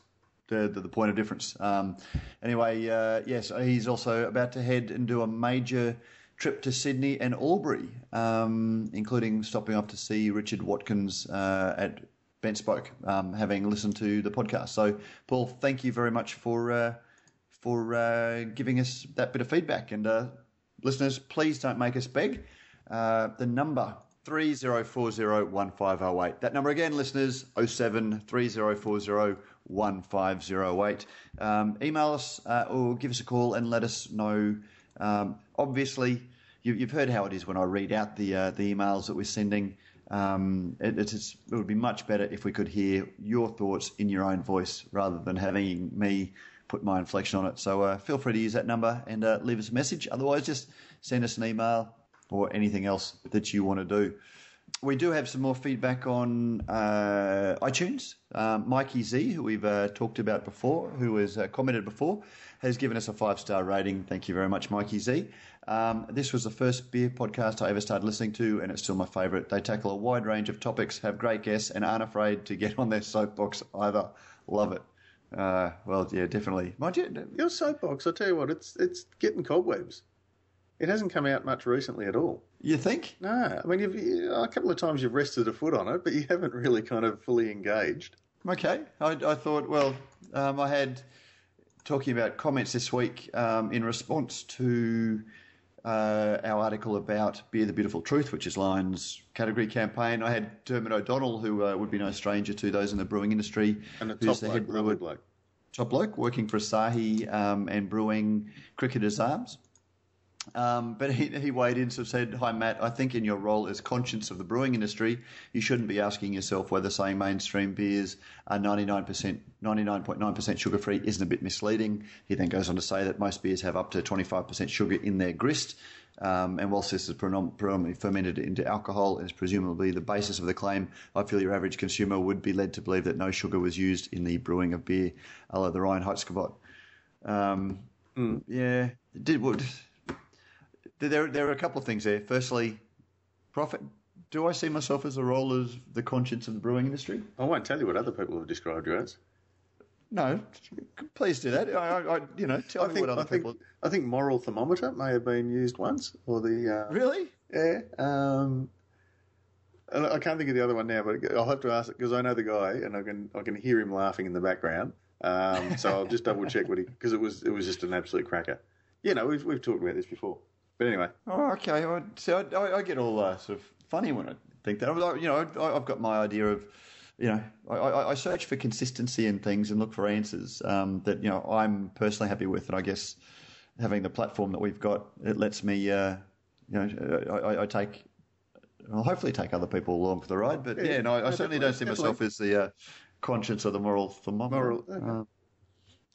the, the, the point of difference. Um, anyway, uh, yes, he's also about to head and do a major trip to Sydney and Albury, um, including stopping off to see Richard Watkins uh, at Bent Spoke, um, having listened to the podcast. So, Paul, thank you very much for uh, for uh, giving us that bit of feedback. And uh, listeners, please don't make us beg. Uh, the number 30401508. That number again, listeners, 07 3040 1508. Um, email us uh, or give us a call and let us know. Um, obviously, you, you've heard how it is when I read out the uh, the emails that we're sending. Um, it, it would be much better if we could hear your thoughts in your own voice rather than having me put my inflection on it. So uh, feel free to use that number and uh, leave us a message. Otherwise, just send us an email or anything else that you want to do. We do have some more feedback on uh, iTunes. Um, Mikey Z, who we've uh, talked about before, who has uh, commented before, has given us a five star rating. Thank you very much, Mikey Z. Um, this was the first beer podcast I ever started listening to, and it's still my favourite. They tackle a wide range of topics, have great guests, and aren't afraid to get on their soapbox either. Love it. Uh, well, yeah, definitely. Mind you, Your soapbox, I tell you what, it's it's getting cobwebs. It hasn't come out much recently at all. you think? No, I mean, you've, you, a couple of times you've rested a foot on it, but you haven't really kind of fully engaged. Okay. I, I thought, well, um, I had talking about comments this week um, in response to uh, our article about Beer the Beautiful Truth, which is Lion's category campaign. I had Dermot O'Donnell, who uh, would be no stranger to those in the brewing industry, And a top the bloke, brewer, bloke. top bloke, working for Asahi um, and brewing Cricketers Arms. Um, but he, he weighed in and said, Hi, Matt, I think in your role as conscience of the brewing industry, you shouldn't be asking yourself whether saying mainstream beers are 99%, 99.9% sugar free isn't a bit misleading. He then goes on to say that most beers have up to 25% sugar in their grist. Um, and whilst this is predominantly fermented into alcohol and is presumably the basis of the claim, I feel your average consumer would be led to believe that no sugar was used in the brewing of beer, a la the Reinheitsgebot. Um, Yeah, it did would there? There are a couple of things there. Firstly, profit. Do I see myself as a role as the conscience of the brewing industry? I won't tell you what other people have described you as. No, please do that. I, I, you know, tell I me think, what other I think people. I think moral thermometer may have been used once, or the uh, Really? yeah. Um, I can't think of the other one now, but I'll have to ask it because I know the guy and I can I can hear him laughing in the background. Um, so I'll just double check what he because it was it was just an absolute cracker. You know, we've we've talked about this before, but anyway, Oh, okay. I, so I, I, I get all uh, sort of funny when I think that. I, you know, I, I've got my idea of, you know, I, I, I search for consistency in things and look for answers um, that you know I'm personally happy with, and I guess having the platform that we've got, it lets me, uh, you know, I, I- I take. I'll hopefully take other people along for the ride, but yeah, Yeah, no, I, I certainly don't see myself definitely. as the uh, conscience or the moral thermometer. Moral-.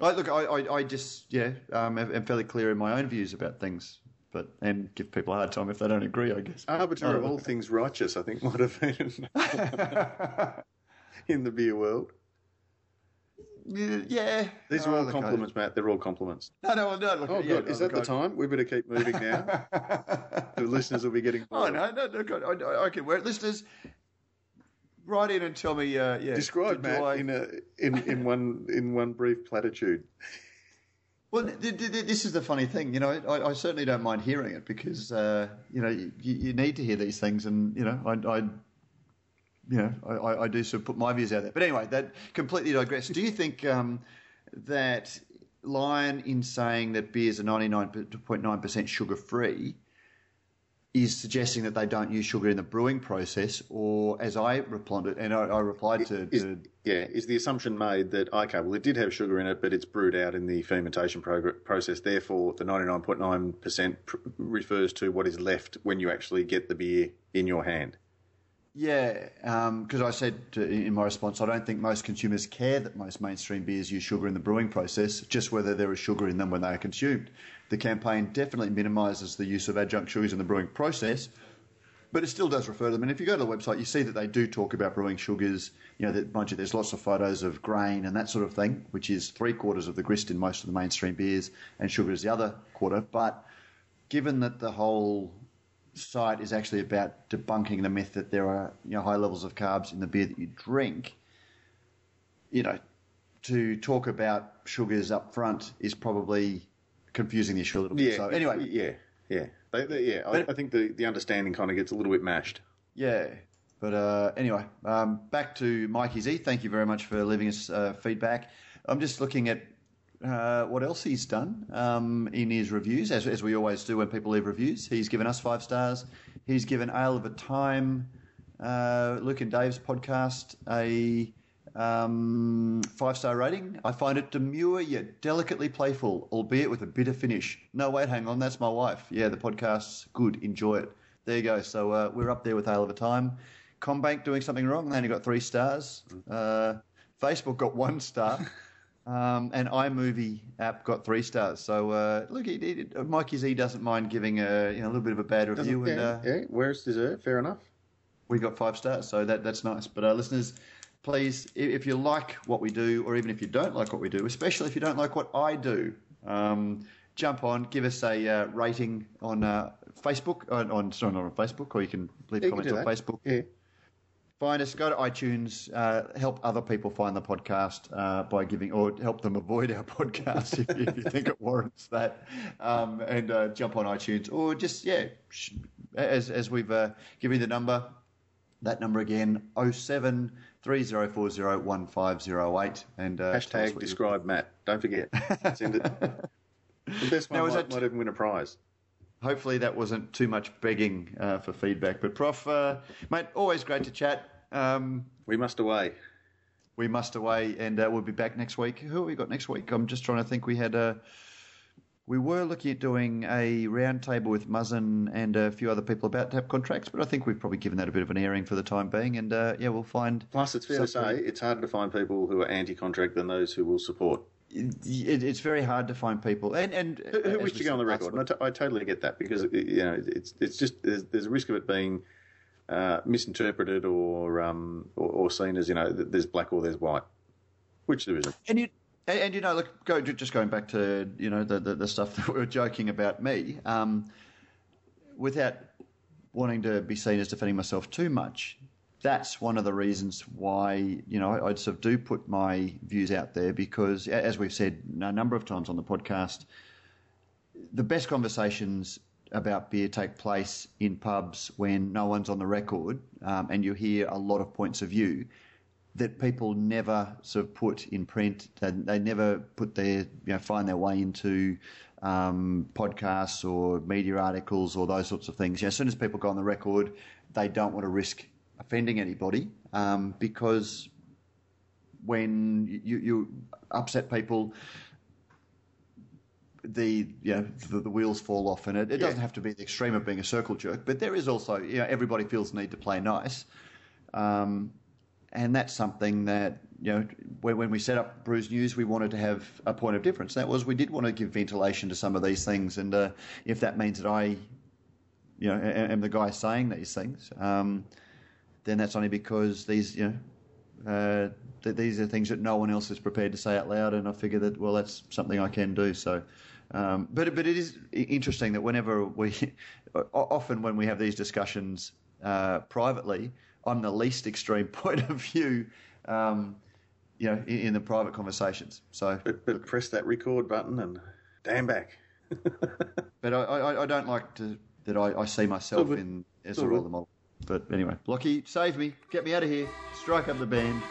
Uh, I, look, I, I, I just yeah, um, am fairly clear in my own views about things, but and give people a hard time if they don't agree. I guess. arbiter of Oh. all things righteous, I think might have been in the beer world. Yeah. These are all compliments, Matt. They're all compliments. No, no, no. Look, oh, yeah, good. Is that the time? We better keep moving now. the listeners will be getting. Bored. Oh no, no, no. Good. Okay, we're listeners. Write in and tell me. Uh, yeah. Describe Matt I... in a in in one in one brief platitude. Well, this is the funny thing, you know. I, I certainly don't mind hearing it because uh, you know you, you, need to hear these things, and you know, I, I you know, I, I, do sort of put my views out there. But anyway, that completely digress. Do you think um, that Lion, in saying that beers are ninety nine point nine percent sugar free, is suggesting that they don't use sugar in the brewing process, or as I replied, and I, I replied to, is, to, yeah, is the assumption made that okay, well, it did have sugar in it, but it's brewed out in the fermentation prog- process. Therefore, the ninety nine point nine percent refers to what is left when you actually get the beer in your hand. Yeah, because um, I said to, in my response, I don't think most consumers care that most mainstream beers use sugar in the brewing process, just whether there is sugar in them when they are consumed. The campaign definitely minimises the use of adjunct sugars in the brewing process, but it still does refer to them. And if you go to the website, you see that they do talk about brewing sugars. You know, that there's lots of photos of grain and that sort of thing, which is three quarters of the grist in most of the mainstream beers, and sugar is the other quarter. But given that the whole site is actually about debunking the myth that there are you know, high levels of carbs in the beer that you drink. You know, to talk about sugars up front is probably confusing the issue a little bit. Yeah, so anyway, yeah, yeah, they, they, yeah. I, I, think the, the understanding kind of gets a little bit mashed. Yeah, but uh, anyway, um, back to Mikey Z. Thank you very much for leaving us uh, feedback. I'm just looking at uh, what else he's done um, in his reviews, as, as, we always do when people leave reviews. He's given us five stars. He's given Ale of a Time, uh, Luke and Dave's podcast, a um, five star rating. I find it demure yet delicately playful, albeit with a bitter finish. No, wait, hang on, that's my wife. Yeah, the podcast's good. Enjoy it. There you go. So uh, we're up there with Ale of a Time. CommBank doing something wrong. They only got three stars. Uh, Facebook got one star. Um, and iMovie app got three stars. So uh, look, he, he, Mikey Z doesn't mind giving a you know, a little bit of a bad review. and, uh, yeah, where it's deserved, fair enough. We got five stars, so that that's nice. But uh, listeners, please, if you like what we do, or even if you don't like what we do, especially if you don't like what I do, um, jump on, give us a uh, rating on uh, Facebook, on, on sorry, not on Facebook, or you can leave yeah, comments on Facebook. Yeah find us, go to iTunes, uh, help other people find the podcast uh, by giving, or help them avoid our podcast if, if, you think it warrants that, um, and uh, jump on iTunes, or just yeah, as as we've uh, given you the number, that number again, 07 3040 1508. And uh, hashtag describe. Matt. Don't forget. Send it. the best one now, might, that... might even win a prize hopefully that wasn't too much begging uh, for feedback. But Prof, uh, mate, always great to chat. Um, we must away. We must away, and uh, we'll be back next week. Who have we got next week? I'm just trying to think. We had a. We were looking at doing a roundtable with Mazen and a few other people about to have contracts, but I think we've probably given that a bit of an airing for the time being. And uh, yeah, we'll find. Plus, it's fair something. to say it's harder to find people who are anti-contract than those who will support it, it's very hard to find people. And and who, who wish to go on the record? I, t- I totally get that because you know it's it's just there's, there's a risk of it being uh, misinterpreted or, um, or, or seen as you know there's black or there's white, which there isn't. And you and, and you know, look, go just going back to you know the the, the stuff that we were joking about me, um, without wanting to be seen as defending myself too much that's one of the reasons why you know I, sort of do put my views out there because, as we've said a number of times on the podcast, the best conversations about beer take place in pubs when no one's on the record um, and you hear a lot of points of view that people never sort of put in print. They, they never put their you know find their way into um, podcasts or media articles or those sorts of things. You know, as soon as people go on the record, they don't want to risk offending anybody um, because when you, you, upset people, the you know the, the, wheels fall off, and it, it doesn't have to be the extreme of being a circle jerk, but there is also you know everybody feels the need to play nice, um, and that's something that you know when, when we set up Brews News, we wanted to have a point of difference. That was we did want to give ventilation to some of these things, and uh, if that means that I, you know, am the guy saying these things. Um, then that's only because these, you know, uh, th- these are things that no one else is prepared to say out loud, and I figure that well, that's something I can do. So, um, but but it is interesting that whenever we, often when we have these discussions uh, privately, I'm the least extreme point of view. Um, you know, in, in, the private conversations. So, but, but press that record button and damn back. but I, I, I, don't like to that I, I see myself in as a role model. But anyway, Lockie, save me, get me out of here, strike up the band.